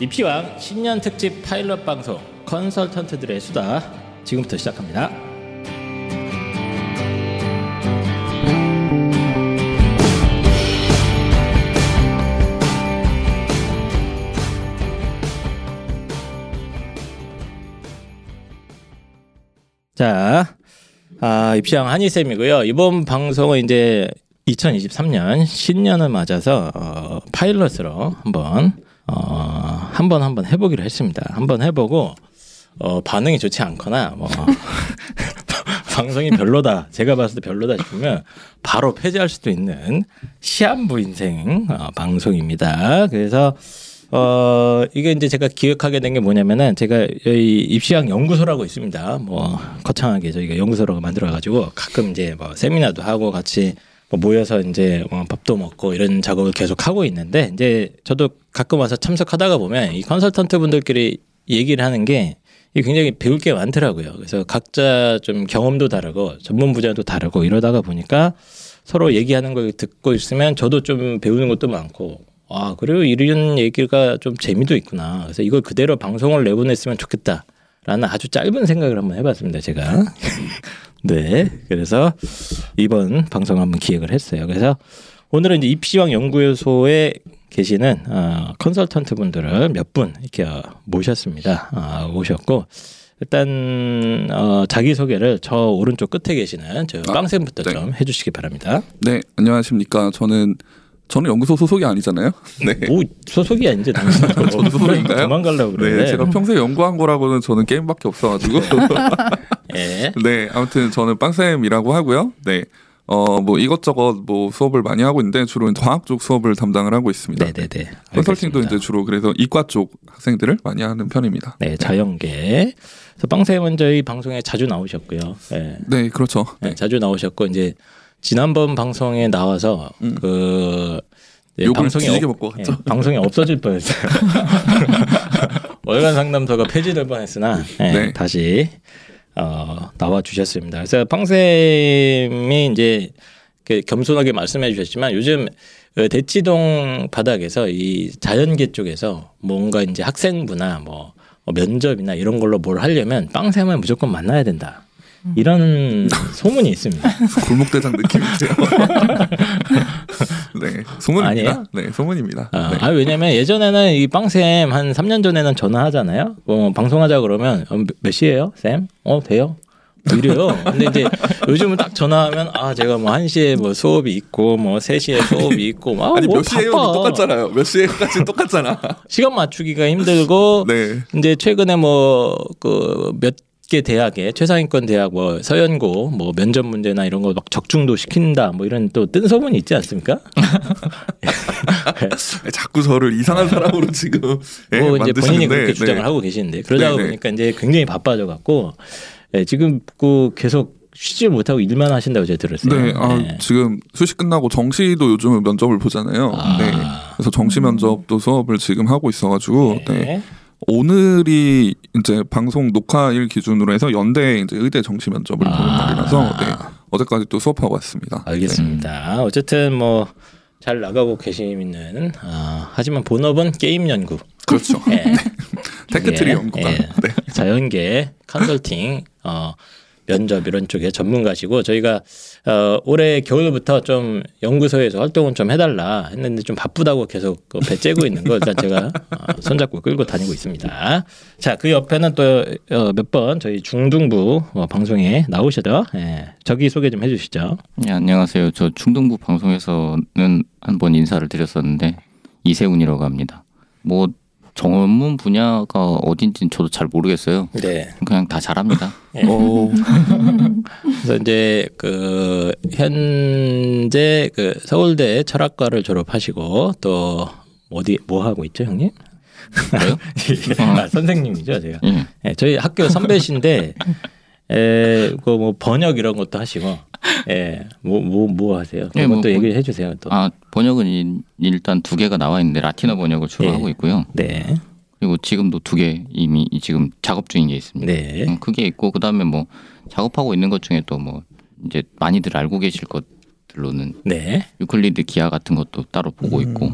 이피왕 신년 특집 파일럿 방송 컨설턴트들의 수다 지금부터 시작합니다. 자, 아, 입시왕 한희쌤이고요. 이번 방송은 이제 2023년 신년을 맞아서 어, 파일럿으로 한번 어, 한번 한번 해보기로 했습니다. 한번 해보고 어, 반응이 좋지 않거나 뭐 방송이 별로다, 제가 봤을 때 별로다 싶으면 바로 폐지할 수도 있는 시한부 인생 어, 방송입니다. 그래서 어 이게 이제 제가 기획하게 된 게 뭐냐면은 제가 여기 입시학 연구소라고 있습니다. 뭐 거창하게 저희가 연구소라고 만들어 가지고 가끔 이제 뭐 세미나도 하고 같이 뭐 모여서 이제 뭐 밥도 먹고 이런 작업을 계속 하고 있는데 이제 저도 가끔 와서 참석하다가 보면 이 컨설턴트 분들끼리 얘기를 하는 게이 굉장히 배울 게 많더라고요. 그래서 각자 좀 경험도 다르고 전문 분야도 다르고 이러다가 보니까 서로 얘기하는 걸 듣고 있으면 저도 좀 배우는 것도 많고 아 그리고 이런 얘기가 좀 재미도 있구나. 그래서 이걸 그대로 방송을 내보냈으면 좋겠다 라는 아주 짧은 생각을 한번 해봤습니다. 제가 네 그래서 이번 방송 한번 기획을 했어요. 그래서 오늘은 이제 입시왕 연구소에 계시는 어, 컨설턴트 분들을 몇 분 이렇게 어, 모셨습니다. 어, 모셨고 일단 어, 자기 소개를 저 오른쪽 끝에 계시는 저 아, 빵쌤부터 네. 좀 해주시기 바랍니다. 네, 안녕하십니까. 저는 저는 연구소 소속이 아니잖아요. 네. 오 소속이 아닌지 당신 소속인가요? 도망가려고 그래. 네, 제가 평소에 연구한 거라고는 저는 게임밖에 없어가지고. 예. 네, 아무튼 저는 빵쌤이라고 하고요. 네, 어 뭐 이것저것 뭐 수업을 많이 하고 있는데 주로 과학 쪽 수업을 담당을 하고 있습니다. 네네네. 컨설팅도 알겠습니다. 이제 주로 그래서 이과 쪽 학생들을 많이 하는 편입니다. 네 자연계. 그래서 빵쌤은 저희 방송에 자주 나오셨고요. 네. 네, 그렇죠. 네, 자주 나오셨고 이제 지난번 방송에 나와서 음. 그 욕을 방송이 없- 먹고 갔죠. 예, 방송이 없어질 뻔했어요. 월간 상담소가 폐지될 뻔했으나 예, 네. 다시 어, 나와 주셨습니다. 그래서 팡쌤이 이제 그 겸손하게 말씀해 주셨지만 요즘 그 대치동 바닥에서 이 자연계 쪽에서 뭔가 이제 학생부나 뭐 면접이나 이런 걸로 뭘 하려면 빵쌤을 무조건 만나야 된다. 이런 소문이 있습니다. 골목대장 느낌이세요. 네, 소문입니다. 아니에요? 네, 소문입니다. 아, 네. 아, 왜냐면 예전에는 이 빵쌤 한 3년 전에는 전화하잖아요. 어, 방송하자 그러면 어, 몇- 몇 시에요, 쌤? 어 돼요? 뭐 이래요. 근데 이제 요즘은 딱 전화하면 아 제가 뭐 1시에 뭐 수업이 있고 뭐 3시에 수업이 있고 막 아니 뭐 몇 시에요? 똑같잖아요. 몇 시에까지 똑같잖아. 시간 맞추기가 힘들고 네. 이제 최근에 뭐 그 몇 개 대학에 최상위권 대학 뭐 서연고 뭐 면접 문제나 이런 거 막 적중도 시킨다 뭐 이런 또 뜬 소문이 있지 않습니까? 자꾸 저를 이상한 사람으로 지금 예, 뭐 이제 본인이 그렇게 네. 주장을 하고 계시는데 그러다 네, 네. 보니까 이제 굉장히 바빠져 갖고 예, 지금 그 계속 쉬질 못하고 일만 하신다고 제가 들었어요. 네, 아, 네. 지금 수시 끝나고 정시도 요즘 면접을 보잖아요. 아. 네. 그래서 정시 면접도 수업을 지금 하고 있어가지고 네. 네. 오늘이 이제 방송 녹화일 기준으로 해서 연대 이제 의대 정시 면접을 보는 아. 날이라서 네. 어제까지 또 수업하고 왔습니다. 알겠습니다. 어쨌든 뭐 잘 나가고 계시는 아, 하지만 본업은 게임 연구. 네. 그렇죠. 예. tech tree 예, 연구가. 예. 네. 자연계 컨설팅 어, 면접 이런 쪽에 전문가시고 저희가 어, 올해 겨울부터 좀 연구소에서 활동을 좀 해달라 했는데 좀 바쁘다고 계속 그 배 째고 있는 거 일단 제가 어, 손잡고 끌고 다니고 있습니다. 자 그 옆에는 또 몇 번 저희 중등부 어, 방송에 나오셔도 예, 저기 소개 좀 해주시죠. 네, 안녕하세요. 저 중등부 방송에서는 한 번 인사를 드렸었는데 이세훈이라고 합니다. 뭐 전문 분야가 어딘지는 저도 잘 모르겠어요. 네. 그냥 다 잘합니다. 예. 오, 그래서 이제 그 현재 그 서울대 철학과를 졸업하시고 또 어디 뭐 하고 있죠, 형님? 그래요? 아, 선생님이죠, 제가. 예. 예, 저희 학교 선배신데 에, 그뭐 번역 이런 것도 하시고 예, 뭐뭐 뭐 하세요? 예, 그것도 뭐 번- 얘기해 주세요, 또. 아 번역은 이- 일단 두 개가 나와 있는데 라틴어 번역을 주로 예. 하고 있고요. 네. 그리고 지금도 두 개 이미 지금 작업 중인 게 있습니다. 네. 음, 그게 있고 그 다음에 뭐 작업하고 있는 것 중에 또 뭐 이제 많이들 알고 계실 것들로는 네. 유클리드 기하 같은 것도 따로 보고 있고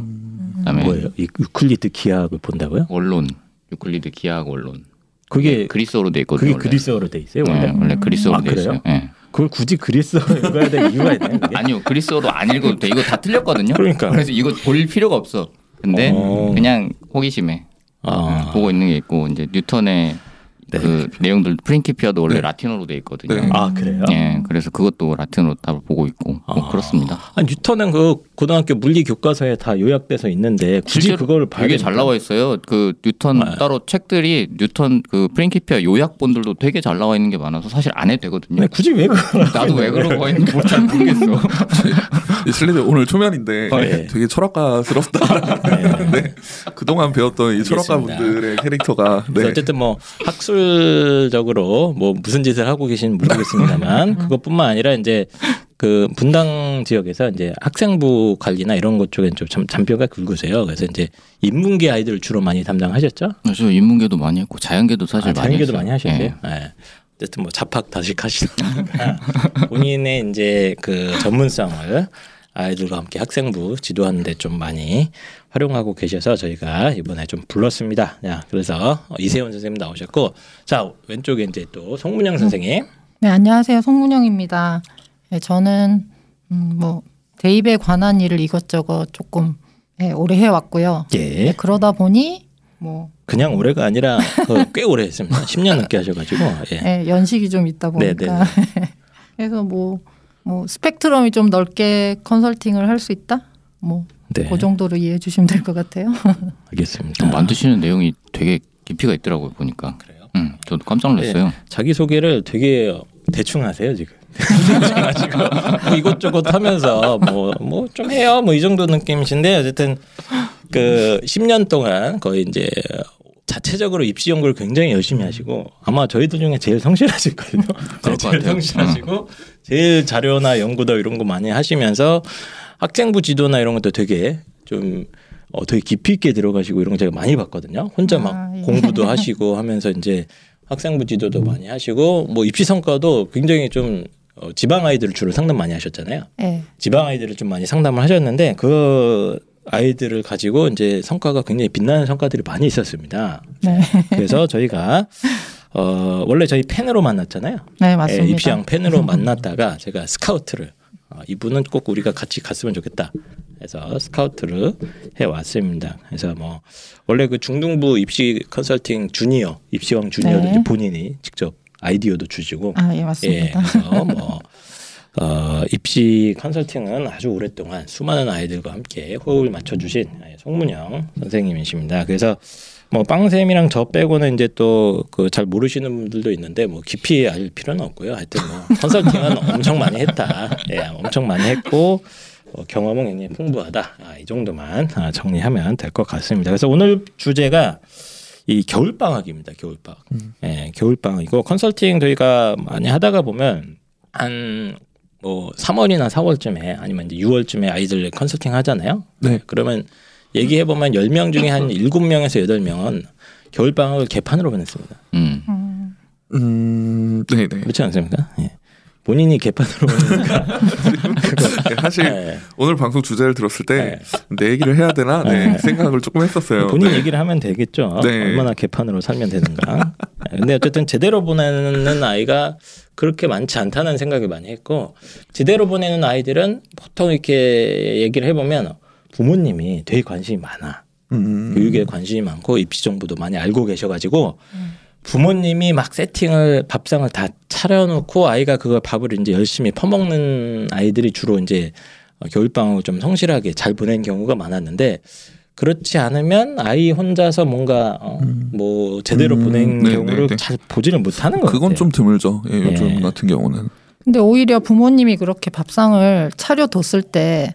그다음에 뭐예요? 이 유클리드 기하학을 본다고요? 원론 유클리드 기하학 원론 그게 그리스어로 돼 있거든요. 그게 원래. 그리스어로 돼 있어요 원래. 네, 원래 그리스어로 아, 돼 있어요. 그래요? 예. 그걸 굳이 그리스어로 읽어야 될 이유가 있나요? 아니요 그리스어로 안 읽어도 돼. 이거 다 틀렸거든요. 그러니까. 그래서 이거 볼 필요가 없어. 근데 어. 그냥 호기심에 아, 보고 있는 게 있고 이제 뉴턴의 네. 그 내용들 프린키피아도 원래 네. 라틴어로 돼 있거든요. 네. 아 그래요? 예, 그래서 그것도 라틴어로 다 보고 있고 뭐 아. 그렇습니다. 아, 뉴턴은 그 고등학교 물리 교과서에 다 요약돼서 있는데 굳이 그걸 봐야 되게? 잘 나와 있어요. 그 뉴턴 네. 따로 책들이 뉴턴 그 프린키피아 요약본들도 되게 잘 나와 있는 게 많아서 사실 안 해도 되거든요. 네, 굳이 왜 그걸 나도 왜 그러고 있는지 잘 모르겠어. 이 슬리드 오늘 초면인데 어, 예. 되게 철학가스럽다. 네. 그동안 배웠던 이 철학가. 분들의 캐릭터가 네. 어쨌든 뭐 학술 적으로 뭐 무슨 짓을 하고 계신지 모르겠습니다만 그것뿐만 아니라 이제 그 분당 지역에서 이제 학생부 관리나 이런 것 쪽에 좀 잠- 잔뼈가 굵으세요. 그래서 이제 인문계 아이들 주로 많이 담당하셨죠? 저 인문계도 많이 했고 자연계도 사실 아, 많이 자연계도 했어요. 많이 하셨어요. 예. 예. 어쨌든 뭐 잡학 다식 하시다가 본인의 이제 그 전문성을 아이들과 함께 학생부 지도하는데 좀 많이 활용하고 계셔서 저희가 이번에 좀 불렀습니다. 야, 그래서 이세훈 선생님 나오셨고, 자 왼쪽에 이제 또 송문영 선생님. 네, 안녕하세요. 송문영입니다. 네, 저는 음, 뭐 대입에 관한 일을 이것저것 조금 예, 오래 해왔고요. 예. 네, 그러다 보니 뭐 그냥 올해가 아니라 어, 꽤 오래 했습니다. 10년 넘게 하셔가지고. 예. 예, 연식이 좀 있다 네, 보니까 그래서 뭐, 뭐 스펙트럼이 좀 넓게 컨설팅을 할 수 있다. 뭐그 네. 정도로 이해해 주시면 될 것 같아요. 알겠습니다. 만드시는 내용이 되게 깊이가 있더라고요 보니까. 그래요? 음, 저도 깜짝 놀랐어요. 자기 소개를 되게 대충 하세요 지금. 뭐 이것저것 하면서 뭐 뭐 좀 해요 뭐 이 정도 느낌이신데 어쨌든 그 10년 동안 거의 이제 자체적으로 입시 연구를 굉장히 열심히 하시고 아마 저희들 중에 제일 성실하실 거예요. 그럴 것 제일. 성실하시고 제일 자료나 연구도 이런 거 많이 하시면서 학생부 지도나 이런 것도 되게 좀 어, 되게 깊이 있게 들어가시고 이런 거 제가 많이 봤거든요. 혼자 막 아, 예. 공부도 하시고 하면서 이제 학생부 지도도 많이 하시고 뭐 입시 성과도 굉장히 좀 어, 지방 아이들을 주로 상담 많이 하셨잖아요. 예. 지방 아이들을 좀 많이 상담을 하셨는데 그 아이들을 가지고 이제 성과가 굉장히 빛나는 성과들이 많이 있었습니다. 네. 그래서 저희가 어 원래 저희 팬으로 만났잖아요. 네, 맞습니다. 예, 입시왕 팬으로 만났다가 제가 스카우트를 어, 이분은 꼭 우리가 같이 갔으면 좋겠다. 해서 스카우트를 해 왔습니다. 그래서 뭐 원래 그 중등부 입시 컨설팅 주니어 입시왕 주니어도 네. 본인이 직접 아이디어도 주시고 아, 예, 예, 맞습니다. 그래서 뭐 어, 입시 컨설팅은 아주 오랫동안 수많은 아이들과 함께 호흡을 맞춰주신 예, 송문영 선생님이십니다. 그래서 뭐 빵쌤이랑 저 빼고는 이제 또 그 잘 모르시는 분들도 있는데 뭐 깊이 알 필요는 없고요. 하여튼 뭐 컨설팅은 엄청 많이 했다. 예, 엄청 많이 했고 어, 경험은 굉장히 풍부하다. 아, 이 정도만 아, 정리하면 될 것 같습니다. 그래서 오늘 주제가 이 겨울 방학입니다. 겨울 방학. 예, 겨울 방학이고 컨설팅 저희가 많이 하다가 보면 한 뭐 3월이나 4월쯤에 아니면 이제 6월쯤에 아이들 컨설팅 하잖아요. 네. 그러면 얘기해 보면 10명 중에 한 7명에서 8명은 겨울 방학을 개판으로 보냈습니다. 음. 음, 음, 네, 네. 그렇지 않습니까? 예. 본인이 개판으로 보내니까 사실 예. 오늘 방송 주제를 들었을 때 네. 내 얘기를 해야 되나 네, 네. 생각을 조금 했었어요. 본인 네. 얘기를 하면 되겠죠. 네. 얼마나 개판으로 살면 되는가. 근데 어쨌든 제대로 보내는 아이가 그렇게 많지 않다는 생각을 많이 했고 제대로 보내는 아이들은 보통 이렇게 얘기를 해보면 부모님이 되게 관심이 많아. 음, 교육에 관심이 많고 입시 정보도 많이 알고 계셔가지고 부모님이 막 세팅을 밥상을 다 차려놓고 아이가 그걸 밥을 이제 열심히 퍼먹는 아이들이 주로 이제 어, 겨울방학을 좀 성실하게 잘 보낸 경우가 많았는데 그렇지 않으면 아이 혼자서 뭔가 어, 뭐 제대로 음, 보낸 네, 경우를 네, 네. 잘 보지는 못하는 것 그건 같아요. 좀 드물죠. 예, 요즘 예. 같은 경우는. 근데 오히려 부모님이 그렇게 밥상을 차려뒀을 때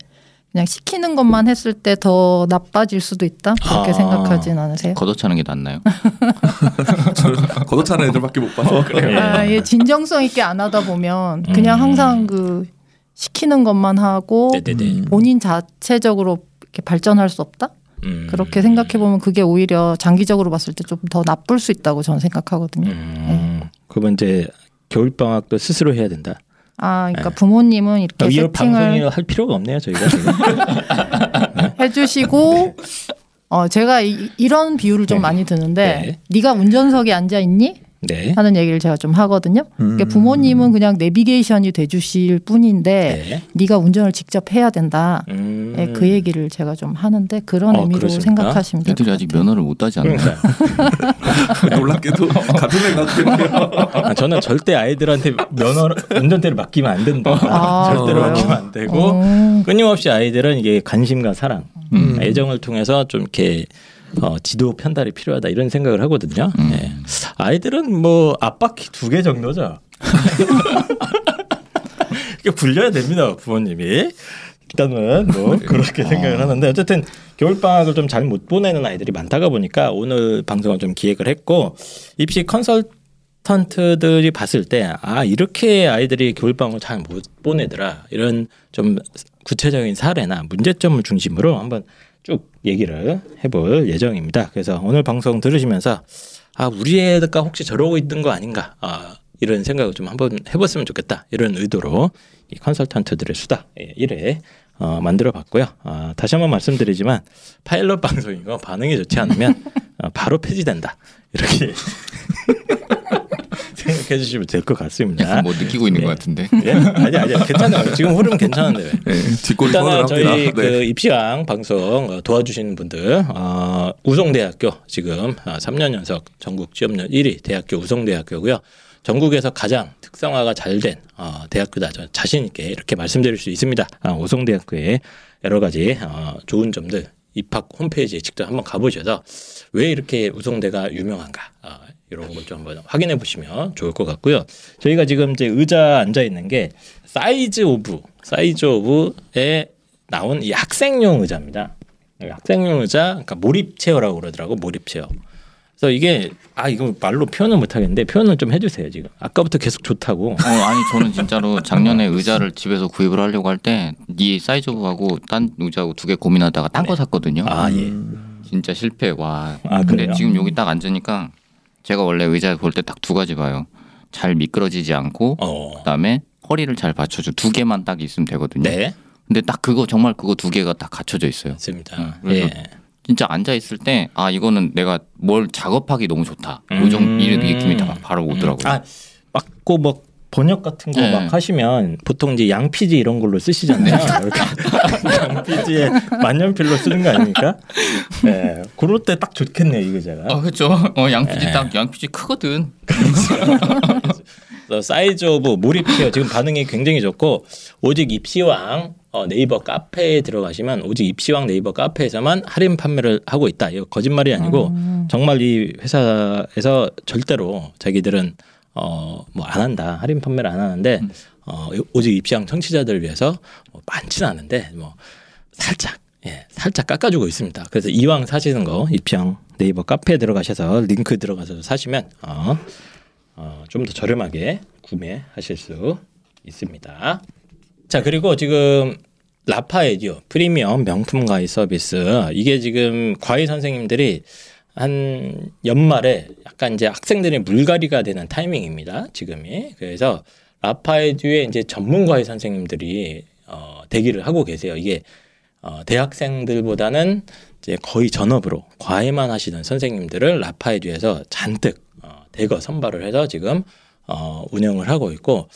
그냥 시키는 것만 했을 때 더 나빠질 수도 있다 그렇게 아. 생각하진 않으세요? 걷어차는 게 낫나요? 걷어차는 애들밖에 못 봐서 그래요. 예. 아, 예, 진정성 있게 안 하다 보면 그냥 음. 항상 그 시키는 것만 하고 네네네. 본인 자체적으로 이렇게 발전할 수 없다 음. 그렇게 생각해 보면 그게 오히려 장기적으로 봤을 때 좀 더 나쁠 수 있다고 저는 생각하거든요. 음. 그러면 이제 겨울 방학도 스스로 해야 된다. 아, 그러니까 부모님은 이렇게 이 세팅을 방송을 할 필요가 없네요 저희가. 해주시고 어 제가 이, 런 비유를 좀 네. 많이 드는데 네. 네가 운전석에 앉아 있니? 네. 하는 얘기를 제가 좀 하거든요. 그러니까 부모님은 그냥 내비게이션이 돼주실 뿐인데 네. 네가 운전을 직접 해야 된다. 음. 네, 그 얘기를 제가 좀 하는데 그런 어, 의미로 그러십니까? 생각하시면 될것 애들이 같아요. 아직 면허를 못 따지 않나요? 그러니까 놀랍게도 같은 생각이에요. 아, 저는 절대 아이들한테 면허 운전대를 맡기면 안 된다. 아, 절대로 그래요? 맡기면 안 되고 어. 끊임없이 아이들은 이게 관심과 사랑, 음. 애정을 통해서 좀 이렇게 어, 지도 편달이 필요하다 이런 생각을 하거든요. 음. 네. 아이들은 뭐 앞바퀴 두 개 정도죠. 이게 굴려야 됩니다, 부모님이. 일단은 뭐 그렇게 생각을 하는데 어쨌든 겨울 방학을 좀 잘 못 보내는 아이들이 많다가 보니까 오늘 방송을 좀 기획을 했고 입시 컨설턴트들이 봤을 때 아 이렇게 아이들이 겨울 방학을 잘 못 보내더라 이런 좀 구체적인 사례나 문제점을 중심으로 한번 쭉 얘기를 해볼 예정입니다. 그래서 오늘 방송 들으시면서 아 우리 애가 혹시 저러고 있는 거 아닌가 아, 이런 생각을 좀 한번 해봤으면 좋겠다 이런 의도로 이 컨설턴트들의 수다 예, 1회 어, 만들어 봤고요. 아, 다시 한번 말씀드리지만 파일럿 방송이고 반응이 좋지 않으면 어, 바로 폐지된다 이렇게 생각해 주시면 될 것 같습니다. 뭐 느끼고 있는 네. 것 같은데. 예? 아니 아니 괜찮아요. 지금 흐름 괜찮은데 왜? 네, 뒷골이 일단은. 저희 그 네. 입시왕 방송 어, 도와주시는 분들 어, 우송대학교 지금 어, 3년 연속 전국 취업률 1위 대학교 우송대학교고요. 전국에서 가장 특성화가 잘된 어, 대학교다. 저 자신 있게 이렇게 말씀드릴 수 있습니다. 아, 우송대학교의 여러 가지 어, 좋은 점들 입학 홈페이지에 직접 한번 가보셔서 왜 이렇게 우송대가 유명한가 어, 이런 걸 좀 한번 확인해 보시면 좋을 것 같고요. 저희가 지금 이제 의자 앉아 있는 게 Size of Size of에 나온 이 학생용 의자입니다. 학생용 의자, 그러니까 몰입 chair라고 그러더라고 몰입 chair. 그래서 이게 아 이거 말로 표현을 못 하겠는데 표현을 좀 해주세요 지금. 아까부터 계속 좋다고. 어, 아니 저는 진짜로 작년에 의자를 집에서 구입을 하려고 할 때 이 사이즈하고 딴 의자하고 두 개 고민하다가 딴 거 샀거든요. 아 예. 진짜 실패 와. 아, 근데 그래요? 지금 여기 딱 앉으니까 제가 원래 의자 볼 때 딱 두 가지 봐요. 잘 미끄러지지 않고 어. 그다음에 허리를 잘 받쳐줘 두 개만 딱 있으면 되거든요. 네. 근데 딱 그거 정말 그거 두 개가 딱 갖춰져 있어요. 맞습니다. 음, 그래서 예. 진짜 앉아 있을 때 아 이거는 내가 뭘 작업하기 너무 좋다. 음. 요정 이 느낌이 다 바로 오더라고요. 아 맞고 뭐 번역 같은 거막 네. 하시면 보통 이제 양피지 이런 걸로 쓰시잖아요. 이렇게 양피지에 만년필로 쓰는 거 아닙니까? 네. 그럴 때 딱 좋겠네요 이 의자가. 아 그렇죠. 어 양피지 네. 딱 양피지 크거든. 그래서 Size of 몰입chair 지금 반응이 굉장히 좋고 오직 입시왕 어, 네이버 카페에 들어가시면 오직 입시왕 네이버 카페에서만 할인 판매를 하고 있다. 이거 거짓말이 아니고 정말 이 회사에서 절대로 자기들은 어 뭐 안 한다 할인 판매를 안 하는데 어 오직 입시왕 청취자들을 위해서 뭐 많지는 않은데 뭐 살짝 예 살짝 깎아주고 있습니다. 그래서 이왕 사시는 거 입시왕 네이버 카페에 들어가셔서 링크 들어가서 사시면 어 어, 좀 더 저렴하게 구매하실 수 있습니다. 자 그리고 지금 라파에디오 프리미엄 명품 과외 서비스 이게 지금 과외 선생님들이 한 연말에 약간 이제 학생들의 물갈이가 되는 타이밍입니다. 지금이 그래서 라파에듀에 이제 전문 과외 선생님들이 어, 대기를 하고 계세요. 이게 어, 대학생들보다는 이제 거의 전업으로 과외만 하시는 선생님들을 라파에듀에서 잔뜩 어, 대거 선발을 해서 지금 어, 운영을 하고 있고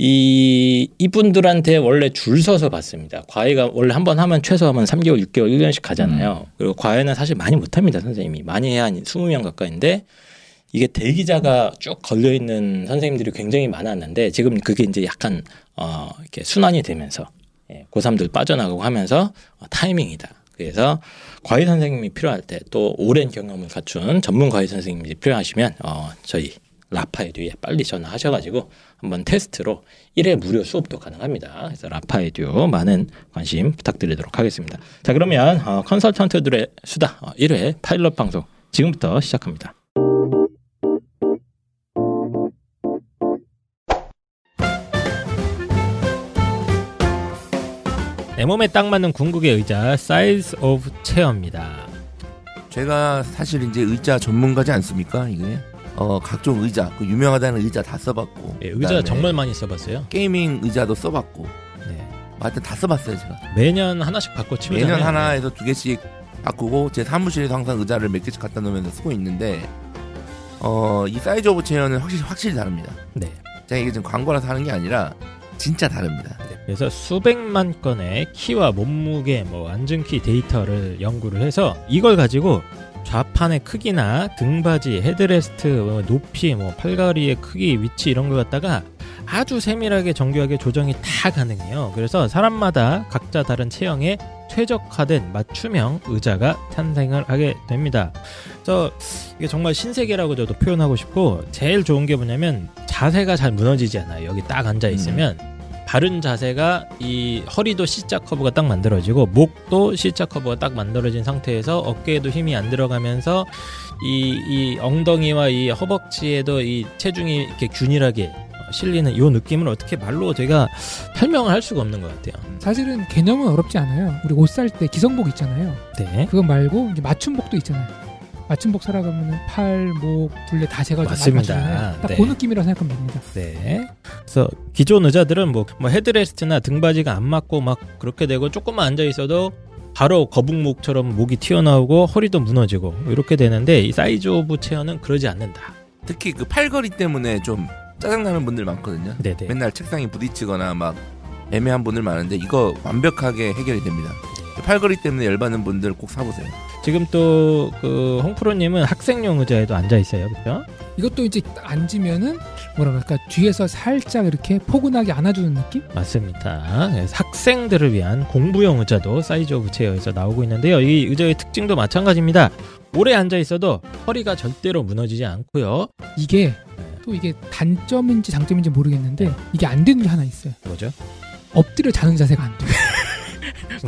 이 이분들한테 원래 줄 서서 받습니다. 과외가 원래 한 번 하면 최소하면 3개월, 6개월, 1년씩 가잖아요. 그리고 과외는 사실 많이 못 합니다, 선생님이. 많이 해야 한 20명 가까이인데 이게 대기자가 쭉 걸려 있는 선생님들이 굉장히 많았는데 지금 그게 이제 약간 어 이렇게 순환이 되면서 예, 고3들 빠져나가고 하면서 어, 타이밍이다. 그래서 과외 선생님이 필요할 때 또 오랜 경험을 갖춘 전문 과외 선생님이 필요하시면 어 저희 라파에듀에 빨리 전화하셔가지고 한번 테스트로 1회 무료 수업도 가능합니다. 그래서 라파에듀 많은 관심 부탁드리도록 하겠습니다. 자 그러면 어, 컨설턴트들의 수다 어, 1회 파일럿 방송 지금부터 시작합니다. 내 몸에 딱 맞는 궁극의 의자 Size of chair입니다. 제가 사실 이제 의자 전문가지 않습니까? 이게 어 각종 의자 그 유명하다는 의자 다 써봤고 예, 의자 정말 많이 써봤어요. 게이밍 의자도 써봤고 네. 하여튼 다 써봤어요 제가 매년 하나씩 바꿔 치우잖아요. 매년 하나에서 두 개씩 바꾸고 제 사무실에도 항상 의자를 몇 개씩 갖다 놓으면서 쓰고 있는데 어 이 Size of chair는 확실히 확실히 다릅니다. 네. 제가 이게 지금 광고라서 하는 게 아니라 진짜 다릅니다. 그래서 수백만 건의 키와 몸무게, 뭐 앉은키 데이터를 연구를 해서 이걸 가지고 좌판의 크기나 등받이, 헤드레스트, 뭐 높이, 뭐 팔다리의 크기, 위치 이런 걸 갖다가 아주 세밀하게 정교하게 조정이 다 가능해요. 그래서 사람마다 각자 다른 체형에 최적화된 맞춤형 의자가 탄생을 하게 됩니다. 그래서 이게 정말 신세계라고 저도 표현하고 싶고 제일 좋은 게 뭐냐면 자세가 잘 무너지지 않아요. 여기 딱 앉아 있으면 바른 자세가 이 허리도 C자 커브가 딱 만들어지고 목도 C자 커브가 딱 만들어진 상태에서 어깨에도 힘이 안 들어가면서 이, 이 엉덩이와 이 허벅지에도 이 체중이 이렇게 균일하게 어, 실리는 이 느낌을 어떻게 말로 제가 설명을 할 수가 없는 것 같아요. 사실은 개념은 어렵지 않아요. 우리 옷 살 때 기성복 있잖아요. 네. 그거 말고 이제 맞춤복도 있잖아요. 맞춤 복 사러 가면은 팔, 목, 둘레 다 재가지고 맞습니다. 맞추잖아요. 딱 네. 그 느낌이라고 생각하면 됩니다. 네. 그래서 기존 의자들은 뭐, 뭐 headrest나 등받이가 안 맞고 막 그렇게 되고 조금만 앉아 있어도 바로 거북목처럼 목이 튀어나오고 허리도 무너지고 이렇게 되는데 이 Size of chair는 그러지 않는다. 특히 그 팔걸이 때문에 좀 짜증나는 분들 많거든요. 네네. 맨날 책상에 부딪히거나 막 애매한 분들 많은데 이거 완벽하게 해결이 됩니다. 팔걸이 때문에 열받는 분들 꼭 사보세요. 지금 또 그 홍프로님은 학생용 의자에도 앉아 있어요, 그렇죠? 이것도 이제 딱 앉으면은 뭐라 그럴까 뒤에서 살짝 이렇게 포근하게 안아주는 느낌? 맞습니다. 그래서 학생들을 위한 공부용 의자도 Size of chair에서 나오고 있는데요. 이 의자의 특징도 마찬가지입니다. 오래 앉아 있어도 허리가 절대로 무너지지 않고요. 이게 또 이게 단점인지 장점인지 모르겠는데 이게 안 되는 게 하나 있어요. 뭐죠? 엎드려 자는 자세가 안 돼요.